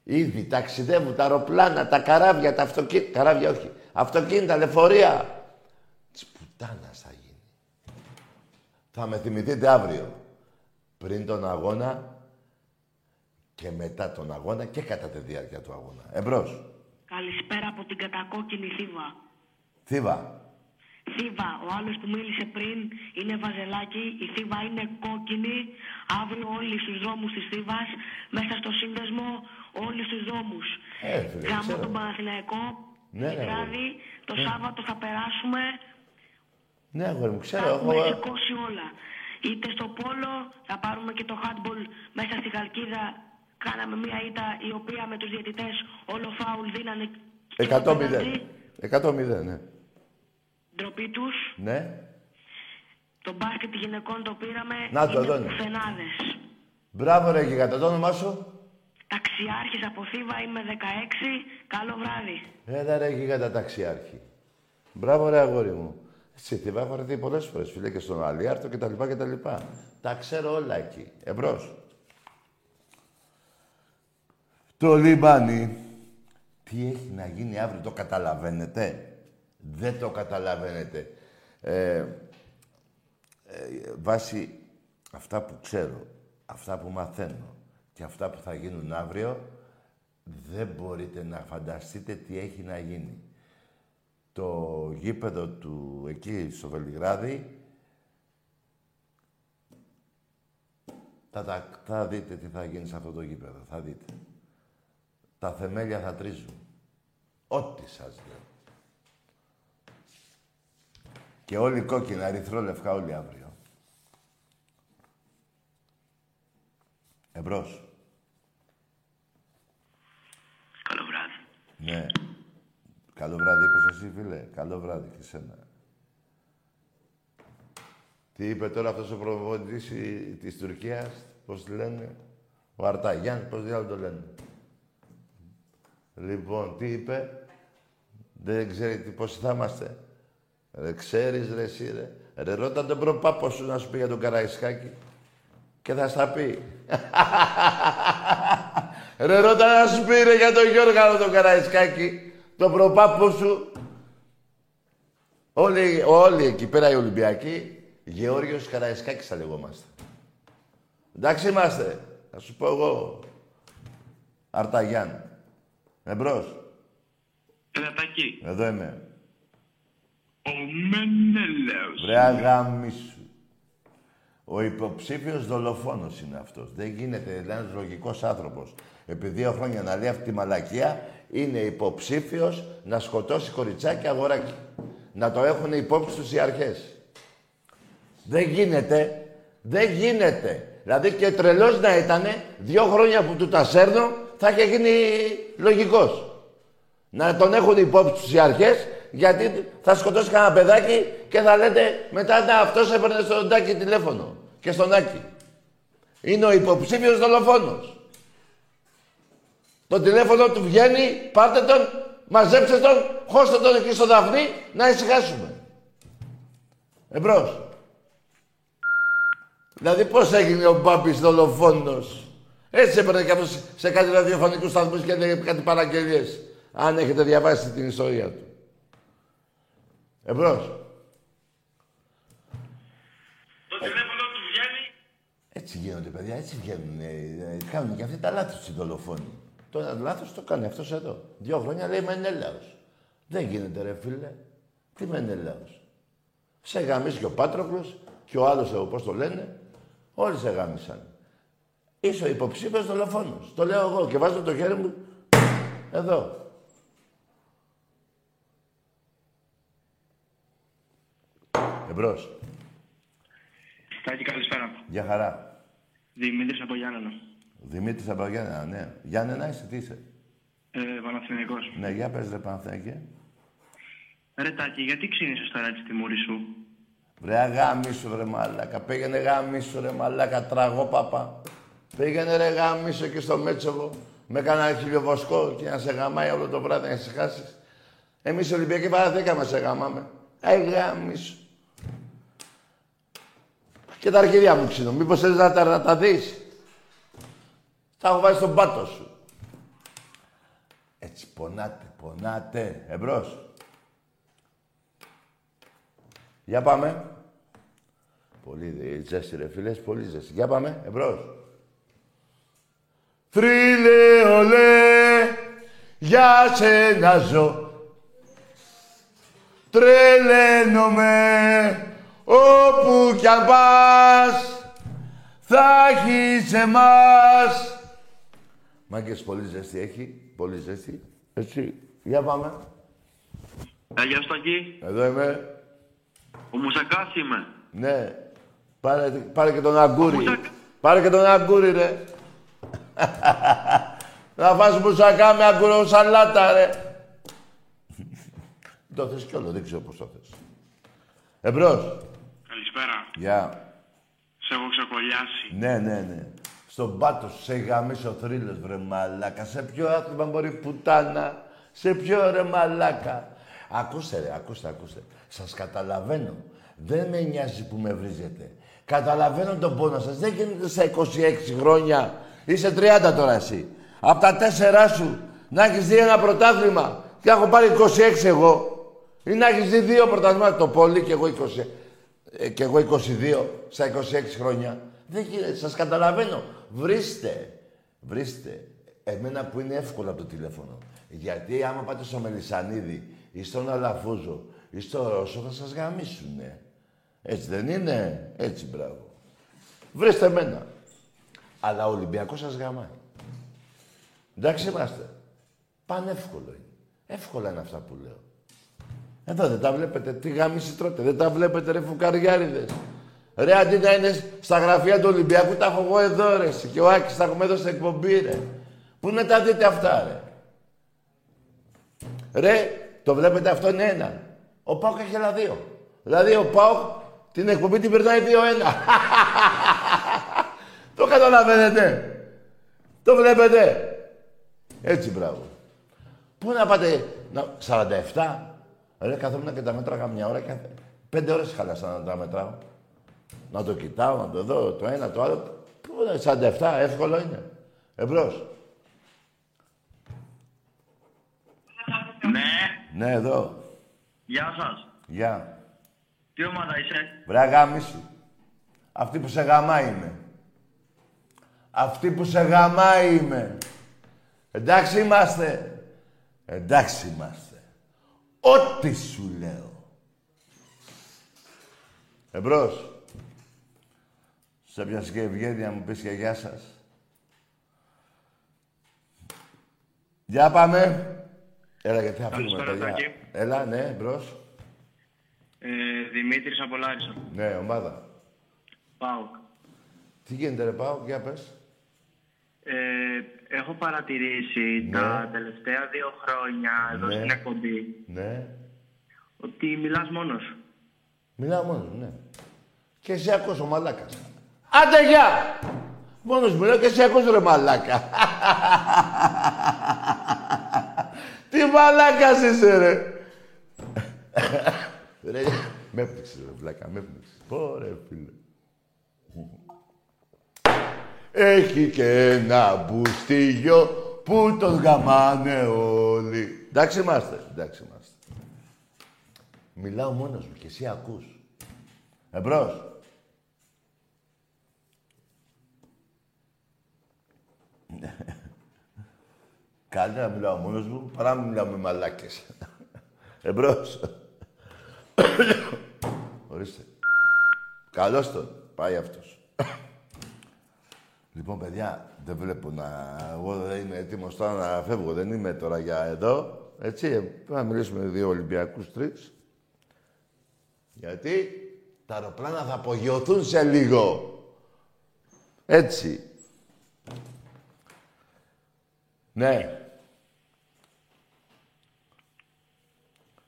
Ήδη ταξιδεύουν τα αεροπλάνα, τα καράβια, τα αυτοκίνητα. Καράβια όχι. Αυτοκίνητα, λεωφορεία. Της πουτάνας θα γίνει. Θα με θυμηθείτε αύριο. Πριν τον αγώνα και μετά τον αγώνα και κατά τη διάρκεια του αγώνα. Εμπρός. Καλησπέρα από την κατακόκκινη Θήβα. Θήβα. Θήβα, ο άλλος που μίλησε πριν είναι βαζελάκι. Η Θήβα είναι κόκκινη. Αύριο όλοι στους δρόμους της Θήβας, μέσα στο σύνδεσμο, όλοι στου δρόμους. Ε, φίλε, Γάμο ξέρω. τον Παναθηναϊκό. Ναι, ναι, βράδυ, το Σάββατο θα περάσουμε. Ναι, αγόρι μου, Θα ξέρω. έχουμε Έχω... σηκώσει όλα. Είτε στο πόλο, θα πάρουμε και το handball μέσα στη Χαλκίδα. Κάναμε μία ήττα η οποία με τους διαιτητές όλο φάουλ δίνανε. και το 100-0. πέναλτι. 100-0, ναι. Ντροπή τους. Ναι. Το μπάσκετ γυναικών το πήραμε. Να το, είναι εδώ είναι. πουθενάδες. Μπράβο ρε γίγαντα, το όνομά σου. Ταξιάρχης από Θήβα, είμαι 16. Καλό βράδυ. Έλα ρε γίγαντα ταξιάρχη. Μπράβο ρε αγόρι μου. Στη Θήβα έχω έρθει πολλές φορές, φίλε, και στον Αλιάρτο και τα λοιπά και τα λοιπά. Τα ξέρω όλα εκεί. Εμπρός. Το λιμάνι. Τι έχει να γίνει αύριο, το καταλαβαίνετε; Δεν το καταλαβαίνετε. Ε, ε, βάσει αυτά που ξέρω, αυτά που μαθαίνω και αυτά που θα γίνουν αύριο, δεν μπορείτε να φανταστείτε τι έχει να γίνει. Το γήπεδο του εκεί στο Βελιγράδι θα, τα- θα δείτε τι θα γίνει σε αυτό το γήπεδο. Θα δείτε. Τα θεμέλια θα τρίζουν. Ό,τι σας λέω. Και όλοι κόκκινα, ερυθρό, λευκά, όλοι αύριο. Εμπρός. Καλό βράδυ. Ναι. Καλό βράδυ, είπες εσύ, φίλε. Καλό βράδυ και σένα. Τι είπε τώρα αυτός ο προπονητής η- της Τουρκίας, πώς τη λένε, ο Αρταγιάν, πώς διάλογο το λένε; Λοιπόν, τι είπε, δεν ξέρει τι, πώς θα είμαστε. Ρε, ξέρεις ρε εσύ ρε. Ρε, ρώτα τον προπάπο σου να σου πει για τον Καραϊσκάκη. Και θα στα πει. *laughs* Ρε ρώτα να σου πει ρε για τον Γιώργο τον Καραϊσκάκη. Τον προπάπο σου. Όλοι, όλοι εκεί πέρα οι Ολυμπιακοί, Γεώργιος Καραϊσκάκης θα λεγόμαστε. Εντάξει είμαστε. Θα σου πω εγώ. Αρταγιάν. Εμπρός. Έλα, Τάκη. Εδώ είμαι. Ο Μενέλαος. Βρε αγάμισου. Ο υποψήφιος δολοφόνος είναι αυτός. Δεν γίνεται ένας λογικός άνθρωπος. Επί δύο χρόνια να λέει αυτή τη μαλακία, είναι υποψήφιος να σκοτώσει κοριτσάκι αγοράκι. Να το έχουν υπόψη τους οι αρχές. Δεν γίνεται. Δεν γίνεται. Δηλαδή και τρελός να ήταν, δύο χρόνια που του τα σέρνω, θα είχε γίνει λογικός. Να τον έχουν υπόψη τους οι αρχές, γιατί θα σκοτώσει κανένα παιδάκι και θα λέτε μετά να αυτός έπαιρνε στον Τάκη τηλέφωνο και στον Άκη. Είναι ο υποψήφιος δολοφόνος. Το τηλέφωνο του βγαίνει, πάρτε τον, μαζέψτε τον, χώστε τον εκεί στο Δαφνί, να ησυχάσουμε. Εμπρός. Δηλαδή πώς έγινε ο Μπάμπης δολοφόνος; Έτσι έπαιρνε και αυτός σε κάτι ραδιοφωνικούς σταθμούς και έλεγε κάτι παραγγελίες. Αν έχετε διαβάσει την ιστορία του. Εμπρός. Το τηλέφωνο του βγαίνει. Έτσι γίνονται, παιδιά, έτσι βγαίνουν. Ε, κάνουν και αυτοί τα λάθη τους οι δολοφόνοι. Το ένας λάθος το κάνει αυτός εδώ. Δύο χρόνια λέει Μενέλαο. Δεν γίνεται, ρε φίλε. Τι Μενέλαο. Σε γαμίσει και ο Πάτροκλος και ο άλλος, πώς το λένε, όλοι σε γάμισαν. Είσαι ο υποψήφιος δολοφόνο. Το λέω εγώ και βάζω το χέρι μου εδώ. Εμπρός. Τάκη, καλησπέρα. Γεια χαρά. Δημήτρης από Γιάννενα. Δημήτρης από Γιάννενα, ναι. Γιάννενα είσαι, τι είσαι; Ε, Παναθηναϊκός. Ναι, για πες ρε Παναθηναϊκέ. Ρε Τάκη, γιατί ξύνησες τώρα έτσι τη μούρη σου; Βρε αγάμισου ρε μαλάκα. Πήγαινε γάμισου ρε μαλάκα. Τραγώ παπά. Πήγαινε ρε γάμισου και στο Μέτσοβο. Με κάνα χιλιοβοσκό και να σε γαμάει όλο το βράδυ να σε χάσεις. Εμείς Ολυμπιακοί παραθήκαμε σε γαμάμε. Ε, γάμισου. Και τα αρχίδια μου ξύνω. Μήπως θέλεις να τα, να τα δεις; Τα έχω βάλει στον πάτο σου. Έτσι πονάτε, πονάτε. Εμπρός. Για πάμε. Πολύ ζέστη ρε φίλες, πολύ ζέστη. Για πάμε, εμπρός. Θρύλε ολέ, για σένα ζω. Τρελαίνομαι, όπου κι αν πας, θα έχεις εμάς. Μάγκες, πολύ ζέστη έχει, πολύ ζέστη. Έτσι, για πάμε. Ε, γεια σου Τάκη. Εδώ είμαι. Ο Μουσακάς είμαι. Ναι. Πάρε, πάρε και τον αγκούρι. Μουσακ- Πάρε και τον αγκούρι, ρε. *laughs* Να φας μουσακά με αγκουρό σαλάτα, ρε. *laughs* το θες κι όλο, δεν ξέρω πώς το θες. Εμπρός. Καλησπέρα. Γεια. Σε έχω ξεκολλιάσει. Ναι, ναι, ναι. Στον πάτο σου σε γαμίσω θρύλος, βρε μαλάκα. Σε ποιο άθλημα μπορεί πουτάνα; Σε ποιο ρε μαλάκα; Ακούστε ρε, ακούστε, ακούστε. Σας καταλαβαίνω. Δεν με νοιάζει που με βρίζετε. Καταλαβαίνω τον πόνο σας. Δεν γίνεται στα 26 χρόνια. Είσαι 30 τώρα εσύ. Απ' τα τέσσερά σου να έχεις δει ένα πρωτάθλημα και έχω πάρει 26 εγώ. Ή να έχεις δει δύο πρωταθλήματα το πολύ και εγώ 20. Ε, και εγώ 22 στα 26 χρόνια. Δεν γίνεται, σας καταλαβαίνω. Βρίστε, βρίστε. Εμένα που είναι εύκολο από το τηλέφωνο. Γιατί άμα πάτε στο Μελισανίδη ή στον Αλαφούζο ή στο Ρώσο θα σας γαμίσουνε. Έτσι δεν είναι; Έτσι μπράβο. Βρίστε εμένα. Αλλά ο Ολυμπιακός σας γαμάει. Εντάξει είμαστε. Πανεύκολο είναι. Εύκολα είναι αυτά που λέω. Εδώ δεν τα βλέπετε. Τι γάμιση τρώτε. Δεν τα βλέπετε ρε φουκαριάριδες. Ρε αντί να είναι στα γραφεία του Ολυμπιακού τα έχω εγώ εδώ ρε. εσύ. Και ο Άκης τα έχουμε εδώ στην εκπομπή ρε. Πού να τα δείτε αυτά ρε. Ρε, το βλέπετε αυτό είναι ένα. Ο Πάοκ έχει άλλα δύο. Δηλαδή ο Πάοκ την εκπομπή την περνάει 2-1. *laughs* το καταλαβαίνετε. Το βλέπετε. Έτσι μπράβο. Πού να πάτε, να, 47. Ρε, καθόμουν και τα μέτραγα μια ώρα και πέντε ώρες χάλασα να τα μετράω. Να το κοιτάω, να το δω, το ένα, το άλλο. Πού είναι, 47, εύκολο είναι. Εμπρός. Ναι. Ναι, εδώ. Γεια σας. Γεια. Τι ομάδα είσαι; Βρε αγάμισου. Αυτή που σε γαμάει είμαι. Αυτή που σε γαμάει είμαι. Εντάξει είμαστε. Εντάξει είμαστε. Ό,τι σου λέω. Εμπρός. Σε πιάσε και η ευγένεια μου πεις και γεια σας. Για πάμε. Έλα γιατί θα φύγουμε Καλησπέρα, παιδιά. Τάκη. Έλα, ναι, εμπρός. Ε, Δημήτρης από Λάρισα. Ναι, ομάδα. ΠΑΟΚ. Τι γίνεται ρε πάω, για πες. Ε, έχω παρατηρήσει τα τελευταία δύο χρόνια εδώ Ναι. στην εκπομπή Ναι. ότι μιλάς μόνος. Μιλάω μόνος, ναι. Και εσύ ακούς ο μαλάκας. Άντε, γεια! Μόνος μου λέω και εσύ ακούς ρε μαλάκα. Τι μαλάκας είσαι ρε. ρε, με έπνιξες ρε βλάκα, με έπνιξες. Πω ρε φίλε. Έχει και ένα μπουστίγιο που τον γαμάνε όλοι. Εντάξει είμαστε, εντάξει είμαστε. Μιλάω μόνος μου και εσύ ακούς. Εμπρός. *laughs* Καλύτερα να μιλάω μόνος μου παρά να μιλάω με μαλάκες. *laughs* Εμπρός. *coughs* Ορίστε. Καλώς τον. Πάει αυτός. *coughs* Λοιπόν, παιδιά, δεν βλέπω να... Εγώ δεν είμαι έτοιμος τώρα να φεύγω. Δεν είμαι τώρα για εδώ. Έτσι, πρέπει να μιλήσουμε με δύο Ολυμπιακούς, τρεις. Γιατί τα αεροπλάνα θα απογειωθούν σε λίγο. Έτσι. Ναι.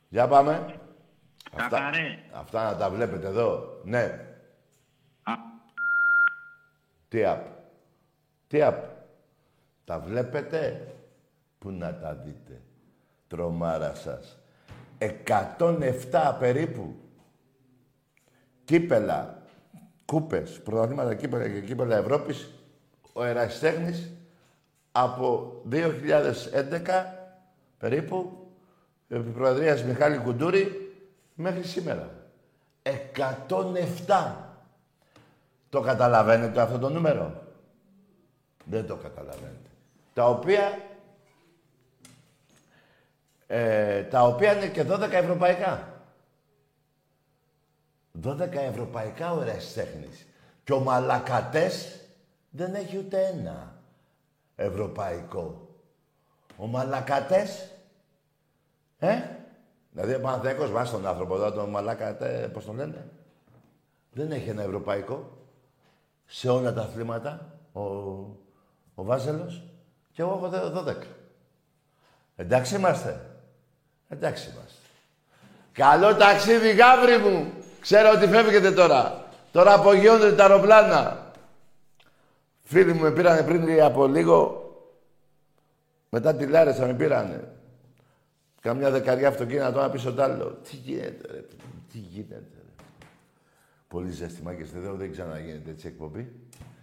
Για πάμε. Αυτά, ρε. αυτά να τα βλέπετε εδώ. Ναι. Α. Τι απ. Τι απ. Τα βλέπετε; Πού να τα δείτε. Τρομάρα σας. 107 περίπου. Κύπελα. Κούπες. Πρωταθλήματα κύπελα και κύπελα Ευρώπης. Ο Ερασιτέχνης από 2011 περίπου επί Προεδρίας Μιχάλη Κουντούρη μέχρι σήμερα. 107. Το καταλαβαίνετε αυτό το νούμερο; Δεν το καταλαβαίνετε. Τα οποία ε, τα οποία είναι και 12 ευρωπαϊκά. 12 ευρωπαϊκά ο ερασιτέχνης. Και ο Μαλακατές δεν έχει ούτε ένα ευρωπαϊκό. Ο Μαλακατές, ε, δηλαδή ο Παναθηναϊκός βάζει τον άνθρωπο εδώ, τον Μαλακατέ, πώς τον λένε, δεν έχει ένα ευρωπαϊκό σε όλα τα αθλήματα, ο, ο Βάζελος, και εγώ έχω δε- 12. Εντάξει είμαστε. Εντάξει είμαστε. Καλό ταξίδι, γάβρι μου. Ξέρω ότι φεύγετε τώρα. Τώρα απογειώνονται τα αεροπλάνα. Φίλοι μου με πήρανε πριν από λίγο. Μετά τη Λάρισα με πήρανε. Καμιά δεκαριά αυτοκίνητα τώρα πίσω τ' άλλο. Τι γίνεται, ρε. παιδί μου, Τι γίνεται, ρε. Πολύ ζέστημα και εδώ δεν ξαναγίνεται έτσι εκπομπή.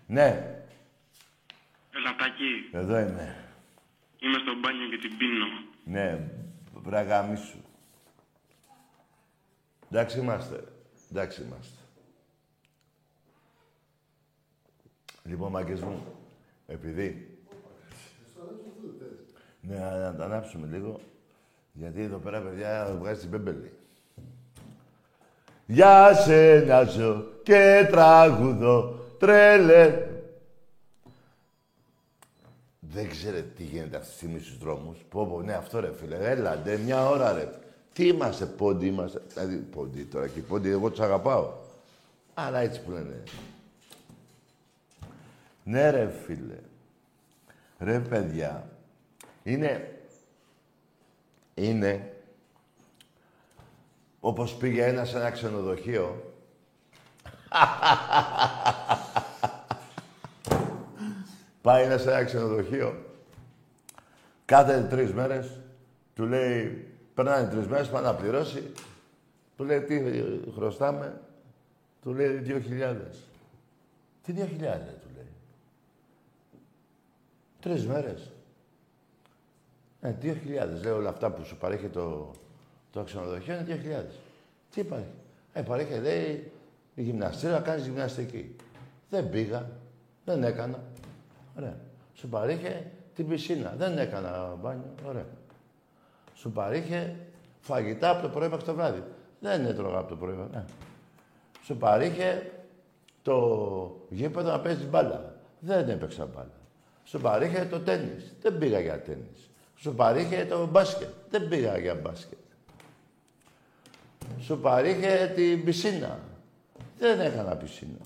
Ναι, Ελατάκι, εδώ είμαι. είμαι στο μπάνιο και την πίνω. Ναι, βραγάμι σου. Εντάξει είμαστε. Εντάξει είμαστε. Λοιπόν, μάγκες μου, επειδή... Ναι, να τα ανάψουμε λίγο, γιατί εδώ πέρα, παιδιά, βγάζει την πέμπελη. Για σένα ζω και τραγουδώ, τρέλε. Δεν ξέρετε τι γίνεται αυτή τη στιγμή στους δρόμους. Πω, πω, ναι, αυτό ρε φίλε. Έλαντε, μια ώρα ρε. Τι είμαστε, πόντι είμαστε. Δηλαδή, πόντι τώρα και πόντι, εγώ τους αγαπάω. Αλλά έτσι που λένε. Ναι ρε φίλε. Ρε παιδιά. Είναι... Είναι... Όπως πήγε ένας σε ένα ξενοδοχείο. Πάει ένας σε ένα ξενοδοχείο. Κάθε τρεις μέρες του λέει, περνάνε τρεις μέρες, πάει να πληρώσει. Του λέει, τι χρωστάμε. Του λέει, δύο χιλιάδες. Τι δύο χιλιάδες, του λέει. Τρεις μέρες. Ε, δύο χιλιάδες. Λέει όλα αυτά που σου παρέχει το, το ξενοδοχείο είναι δύο χιλιάδες. Τι υπάρχει; Ε, παρέχει, λέει, η γυμναστήρα να κάνεις γυμναστική. Δεν πήγα. Δεν έκανα. Ωραία. Σου παρήχε την πισίνα. Δεν έκανα μπάνιο. Ωραία. Σου παρήχε φαγητά από το πρωί μέχρι το βράδυ. Δεν έτρωγα από το πρωί. Ναι. Σου παρήχε το γήπεδο να παίζεις μπάλα. Δεν έπαιξα μπάλα. Σου παρήχε το τέννις. Δεν πήγα για τέννις. Σου παρήχε το μπάσκετ. Δεν πήγα για μπάσκετ. Σου παρήχε την πισίνα. Δεν έκανα πισίνα.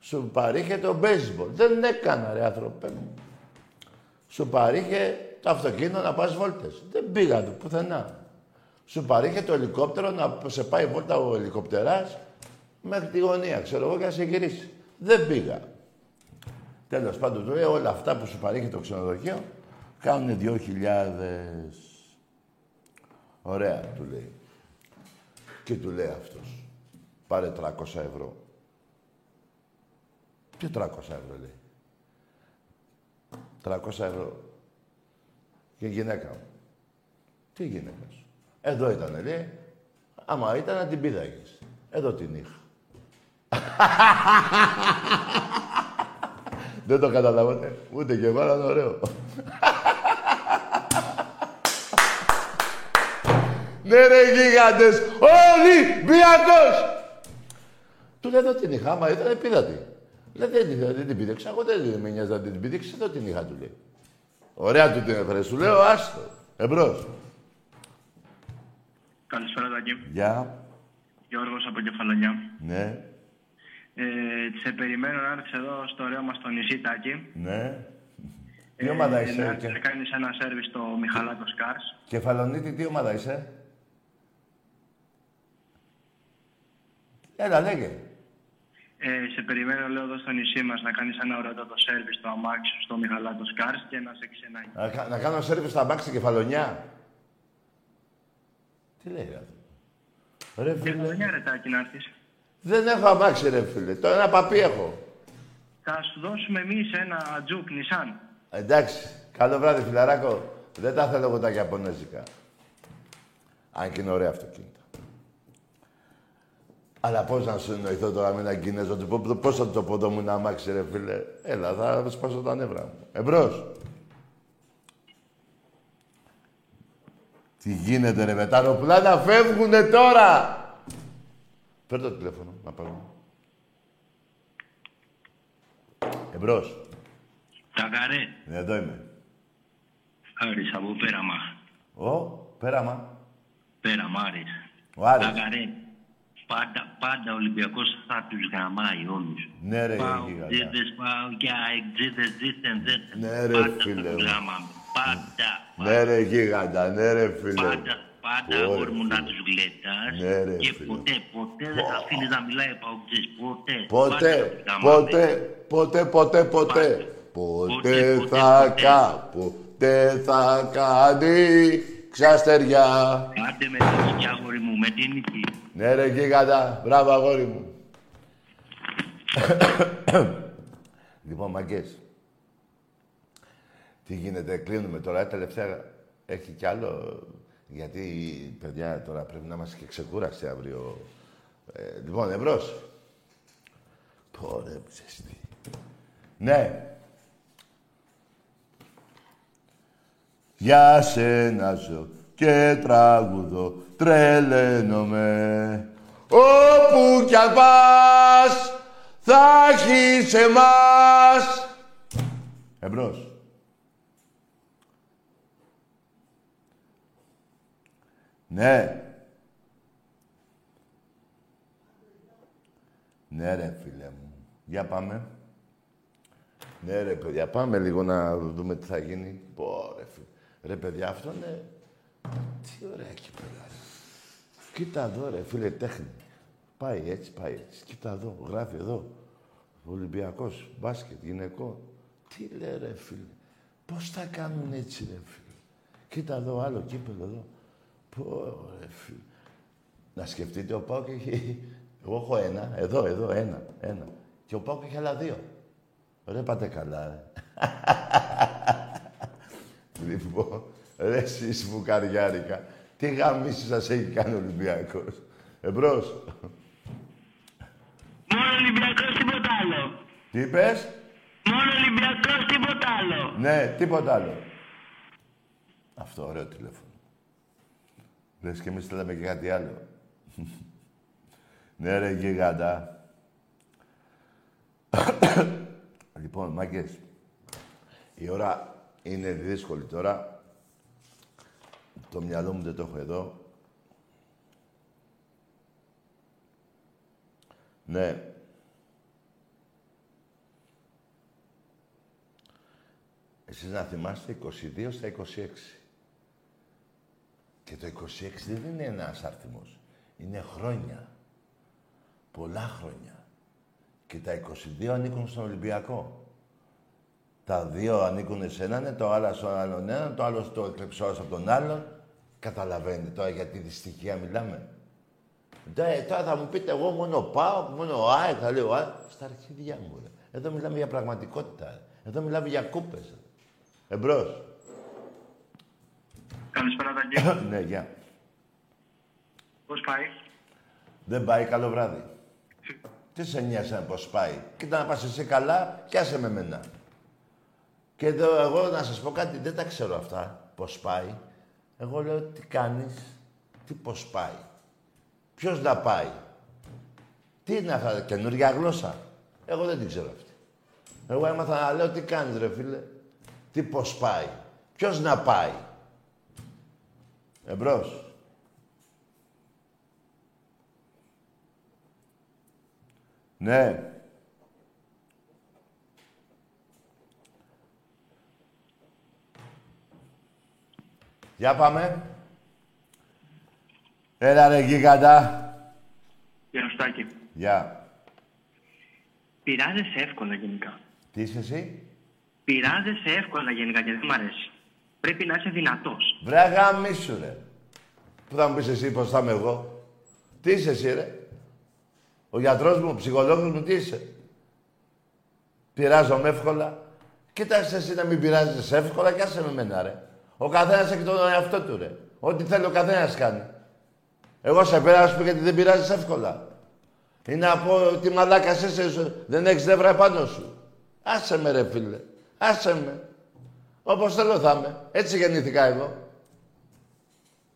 Σου παρήχε το baseball. Δεν έκανα, ρε άνθρωπε μου. Σου παρήχε το αυτοκίνητο να πας βόλτες. Δεν πήγα του πουθενά. Σου παρήχε το ελικόπτερο να σε πάει βόλτα ο ελικοπτεράς μέχρι τη γωνία, ξέρω εγώ, και να σε γυρίσει. Δεν πήγα. Τέλος πάντων, του λέει όλα αυτά που σου παρήχε το ξενοδοχείο κάνουν 2.000. Ωραία, του λέει. Και του λέει αυτός. Πάρε 300 ευρώ. Τι 300 ευρώ λέει. 300 ευρώ. Και η γυναίκα μου. Τι γυναίκα σου. Εδώ ήταν, λέει. Άμα ήταν να την πήδαγες. Εδώ την είχα. *laughs* Δεν το καταλαβαίνετε. Ούτε και εγώ, αλλά είναι ωραίο. ναι ρε γίγαντες, Ολυμπιακός! Του λέει εδώ την είχα, άμα ήταν πήδατη. Λέει δεν, δεν, δεν την πήδεξα, εγώ δεν με νοιάζει να την πήδεξα, εδώ την είχα, του λέει. Ωραία του την έφερες, σου λέω, άστο. Εμπρός. Καλησπέρα, Τάκη. Γεια. Γιώργος από Κεφαλονιά. Ναι. Ε, σε περιμένω να έρθεις εδώ στο ωραίο μας το νησί, Τάκη. Ναι. Τι ομάδα Ε, είσαι, να και... να κάνεις ένα σέρβις στο Μιχαλάκος Cars. Κεφαλονίτης, τι ομάδα είσαι; Έλα, λέγε. Ε, σε περιμένω, λέω, εδώ στο νησί μας να κάνεις ένα ωραίο το σέρβις στο αμάξι σου στο Μιχαλάκος Cars και να σε ξενάει. Να, κα- να κάνω σερβις στα μπάξι κεφαλονιά; Τι λέει ρε αυτό. Ρε φίλε. Κεφαλονιά, ρε Τάκη, να έρθεις. Δεν έχω αμάξι ρε φίλε. Το ένα παπί έχω. Θα σου δώσουμε εμείς ένα τζουκ Νισάν. Εντάξει. Καλό βράδυ φιλαράκο. Δεν τα θέλω εγώ τα Ιαπωνέζικα. Αν και είναι ωραία αυτοκίνητα. Αλλά πώς να σου εννοηθώ τώρα με έναν Κινέζο, του πω- πώς θα το ποδό μου να αμάξει ρε φίλε. Έλα, θα σπάσω τα νεύρα μου. Εμπρός. Τι γίνεται ρε με τα αεροπλάνα φεύγουνε τώρα. Φέρ το τηλέφωνο, να πάρουμε. Εμπρός. Τακαρέ, Ναι, εδώ είμαι. Άρης από πέραμα. Ω, πέραμα. Πέραμα, Άρης. Ο Άρης. Τακαρέ, πάντα, πάντα ο Ολυμπιακός θα τους γαμάει όλους. Ναι, ρε, Πάω γίγαντα. τζίδες, πάω για εκζίδες, ζήτεν, ζήτεν. Ναι, ρε, πάντα φίλε θα τους μου. γαμάμε. Πάντα, Ναι ρε γίγαντα, ναι ρε φίλε. πάντα, πάντα Ωρε, αγόρι μου να φίλε. τους γλεντάς. Ναι, ρε, και φίλε. ποτέ, ποτέ δεν θα αφήνεις να μιλάει ο Παουτζής. Ποτέ. Ποτέ, Πάντα θα τους γαμάμε. ποτέ, ποτέ, ποτέ, ποτέ. Ποτέ Ποτέ, θα ποτέ. κα, ποτέ θα κάνει ξαστεριά. Άντε με την νίκη, αγόρι μου, με την νίκη. Ναι ρε γίγαντα, μπράβο αγόρι μου. λοιπόν, μαγκές. Τι γίνεται, κλείνουμε τώρα, τελευταία έχει κι άλλο, γιατί παιδιά τώρα πρέπει να είμαστε και ξεκούραστοι αύριο. Ε, λοιπόν, εμπρός. Πόρε, ψέστη. Ναι. Για σένα ζω και τραγουδώ, τρελαίνομαι. Όπου κι αν πας, θα έχεις εμάς. Εμπρός. Ναι. Ναι ρε φίλε μου. Για πάμε. Ναι ρε παιδιά, πάμε λίγο να δούμε τι θα γίνει. Πω ρε φίλε. Ρε παιδιά, αυτό είναι... Τι ωραία εκεί πέρα. ρε. Κοίτα εδώ ρε φίλε, τέχνη. Πάει έτσι, πάει έτσι. Κοίτα εδώ, γράφει εδώ. Ολυμπιακός, μπάσκετ, γυναικό. Τι λέει ρε φίλε. Πώς θα κάνουν έτσι ρε φίλε. Κοίτα εδώ, άλλο κύπελο εδώ. Πω ρε φίλε. Να σκεφτείτε, ο Πάοκ έχει... Εγώ έχω ένα, εδώ, εδώ, ένα, ένα. Και ο Πάοκ έχει άλλα δύο. Ρε πάτε καλά, ρε. *laughs* λοιπόν, ρε εσείς φουκαριάρικα. Τι γαμίση σας έχει κάνει ο Ολυμπιακός. Εμπρός. Μόνο Ολυμπιακός, τίποτα άλλο. Τι είπες; Μόνο Ολυμπιακός, τίποτα άλλο. Ναι, τίποτα άλλο. Αυτό, ωραίο τηλέφωνο. Λες και εμείς θέλαμε και κάτι άλλο. ναι ρε γίγαντα. λοιπόν, μάγκες. Η ώρα είναι δύσκολη τώρα. Το μυαλό μου δεν το έχω εδώ. Ναι. Εσείς να θυμάστε 22 στα 26. Και το 26 δεν είναι ένας αριθμός. Είναι χρόνια. Πολλά χρόνια. Και τα 22 ανήκουν στον Ολυμπιακό. Τα δύο ανήκουν σε έναν, το άλλος στον άλλον έναν, το άλλος το έκλεψε από τον άλλον. Καταλαβαίνετε τώρα γιατί δυστυχία μιλάμε. Ε, τώρα θα μου πείτε εγώ μόνο πάω, μόνο ΑΕ, θα λέω ΑΕ. Στα αρχίδια μου, ρε. Εδώ μιλάμε για πραγματικότητα. Εδώ μιλάμε για κούπες. Εμπρός. Καλησπέρα, Ταγκή. ναι, γεια. Πώς πάει; Δεν πάει, καλό βράδυ. Τι; Σε νοιάζει πώς πάει; Κοίτα να πας εσύ καλά και άσε με μένα. Και εδώ εγώ να σας πω κάτι, δεν τα ξέρω αυτά, πώς πάει. Εγώ λέω τι κάνεις, τι πώς πάει. Ποιος να πάει; Τι είναι αυτά, καινούργια γλώσσα; Εγώ δεν την ξέρω αυτή. Εγώ έμαθα να λέω τι κάνεις ρε φίλε. Τι πώς πάει. Ποιος να πάει; Εμπρός. Ναι. Για πάμε. Έλα ρε γίγαντα. Γεια Στάκη. Γεια. Πειράζεσαι εύκολα γενικά. Τι είσαι εσύ; Πειράζεσαι εύκολα γενικά και δεν μ' αρέσει. Πρέπει να είσαι δυνατός. Βρε γαμίσου ρε. Πού θα μου πεις εσύ πώς θα είμαι εγώ. Τι είσαι εσύ ρε. Ο γιατρός μου, ο ψυχολόγος μου, τι είσαι. Πειράζομαι εύκολα. Κοίταξε εσύ να μην πειράζεσαι εύκολα και άσε με μένα ρε. Ο καθένας έχει τον εαυτό του ρε. Ό,τι θέλει ο καθένας κάνει. Εγώ σε πέρασα που γιατί δεν πειράζει εύκολα. Ή να πω ότι μαλάκα είσαι, δεν έχεις νεύρα επάνω σου. Άσε με ρε φίλε. Άσε με. Όπως θέλω θα είμαι. Έτσι γεννήθηκα εγώ.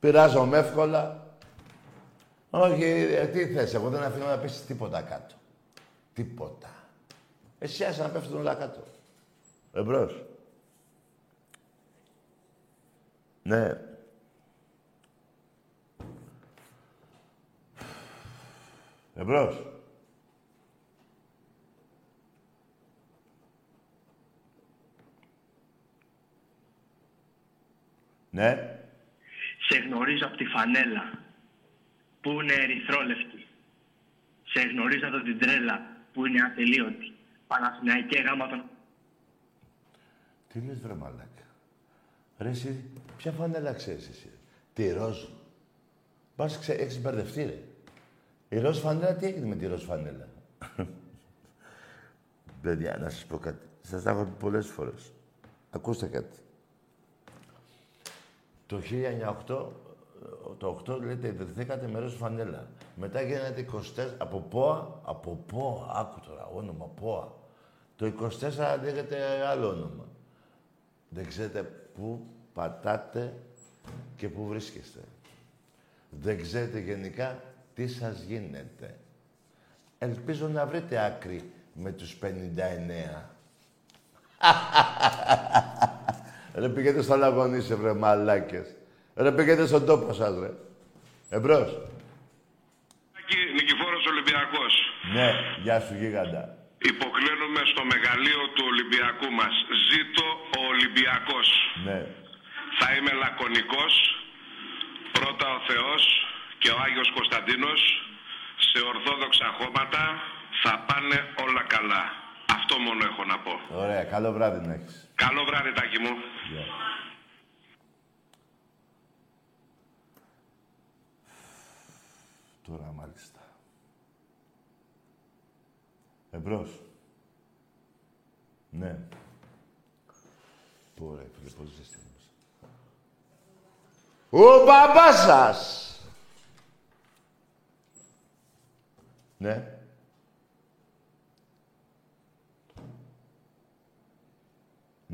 Πειράζομαι εύκολα. Όχι, ε, τι θες, εγώ δεν αφήνω να πέσει τίποτα κάτω. Τίποτα. Εσύ άσε να πέφτουν όλα κάτω. Εμπρός. Ναι. Εμπρός. Ναι. Σε γνωρίζω από τη φανέλα που είναι ερυθρόλευκη. Σε γνωρίζω από την τρέλα που είναι ατελείωτη. Παναθηναϊκέ γάμα των... Τι λες βρε μαλάκα; Ρε εσύ, ποια φανέλα ξέρεις εσύ; Τη ροζ. Πας ξε... έχεις μπερδευτεί ρε. Η ροζ φανέλα, τι έγινε με τη ροζ φανέλα; *laughs* Παιδιά, να σας πω κάτι. Σας τα έχω πει πολλές φορές. Ακούστε κάτι. Το 1908, το 8 λέτε, ιδρυθήκατε με ροζ φανέλα. Μετά γίνατε 24, από ΠΟΑ, από ΠΟΑ, άκου τώρα, όνομα ΠΟΑ. Το 24 λέγεται άλλο όνομα. Δεν ξέρετε πού πατάτε και πού βρίσκεστε. Δεν ξέρετε γενικά τι σας γίνεται. Ελπίζω να βρείτε άκρη με τους 59. *laughs* ρε πήγαινε στο λαγωνίσαι, βρε μαλάκες. Ρε πήγαινε στον τόπο σας, ρε. Εμπρός. Νικηφόρος Ολυμπιακός. Ναι, γεια σου γίγαντα. Υποκλίνουμε στο μεγαλείο του Ολυμπιακού μας. Ζήτω ο Ολυμπιακός. Ναι. Θα είμαι λακωνικός. Πρώτα ο Θεός και ο Άγιος Κωνσταντίνος σε ορθόδοξα χώματα θα πάνε όλα καλά. Αυτό μόνο έχω να πω. Ωραία, καλό βράδυ να έχεις. Καλό βράδυ, Τάκη μου. Γεια. Τώρα μάλιστα. Εμπρός. Ναι. Πού ρε φίλε, πώς ζεστή Ο μπαμπάς σας! Ναι.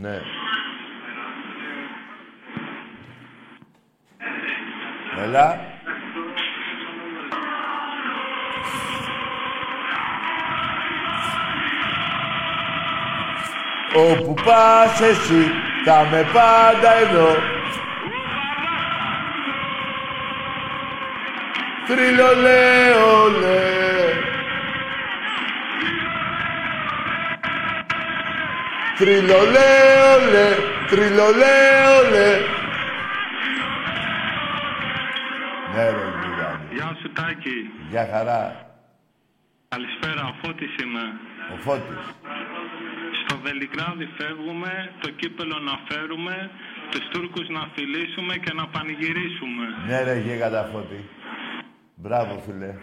Ναι. Έλα. Όπου πας εσύ, θα με πάντα εδώ. Τριλολέ, ολέ. Τριλολέολε, τριλολέολε. Ναι, ρε, γιγάντη. Γεια σου Τάκη. Γεια χαρά. Καλησπέρα, ο Φώτης είμαι. Ο Φώτης. Στο Βελιγράδι φεύγουμε, το κύπελο να φέρουμε, τους Τούρκους να φιλήσουμε και να πανηγυρίσουμε. Ναι, ρε, γίγαντα Φώτη. Μπράβο, φίλε.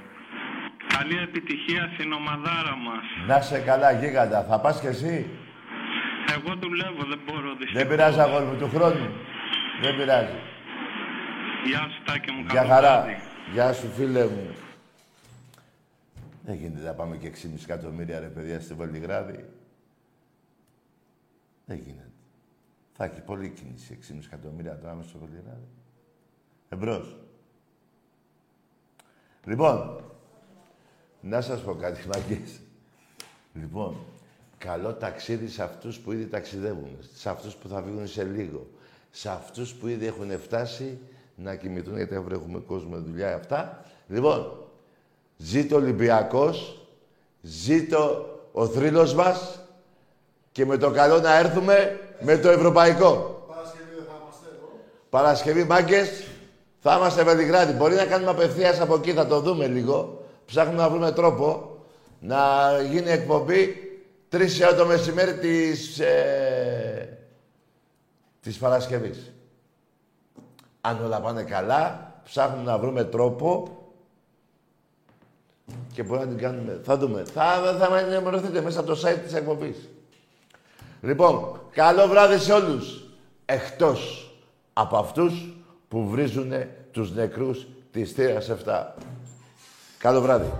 Καλή επιτυχία στην ομαδάρα μας. Να σε καλά, γίγαντα. Θα πας κι εσύ; Εγώ δουλεύω, δεν μπορώ δυστυχώς. Δεν πειράζει, αγόρι μου, του χρόνου. Δεν πειράζει. Γεια σου Τάκη μου, Γεια καλό χαρά. βράδυ. Γεια σου, φίλε μου. Δεν γίνεται να πάμε και 6,5 εκατομμύρια ρε παιδιά στη Βελιγράδη. Δεν γίνεται. Θα έχει πολλή κίνηση 6,5 εκατομμύρια τώρα μέσα στο Βελιγράδη. Εμπρός. Λοιπόν, να σας πω κάτι, μαγκές. Λοιπόν, καλό ταξίδι σε αυτούς που ήδη ταξιδεύουν, σε αυτούς που θα βγουν σε λίγο, σε αυτούς που ήδη έχουν φτάσει να κοιμηθούν, γιατί αύριο έχουμε κόσμο με δουλειά αυτά. Λοιπόν, ζήτω ο Ολυμπιακός, ζήτω ο θρύλος μας και με το καλό να έρθουμε με το ευρωπαϊκό. Παρασκευή δεν θα είμαστε εδώ. Παρασκευή, μάγκες, θα είμαστε Βελιγράδι. Μπορεί να κάνουμε απευθείας από εκεί, θα το δούμε λίγο. Ψάχνουμε να βρούμε τρόπο να γίνει εκπομπή τρεις ώρα το μεσημέρι της, ε, της Παρασκευής. Αν όλα πάνε καλά, ψάχνουμε να βρούμε τρόπο και μπορεί να την κάνουμε. Θα δούμε. Θα, θα με ενημερωθείτε μέσα από το site της εκπομπής. Λοιπόν, καλό βράδυ σε όλους. Εκτός από αυτούς που βρίζουν τους νεκρούς της θύρας 7. Καλό βράδυ.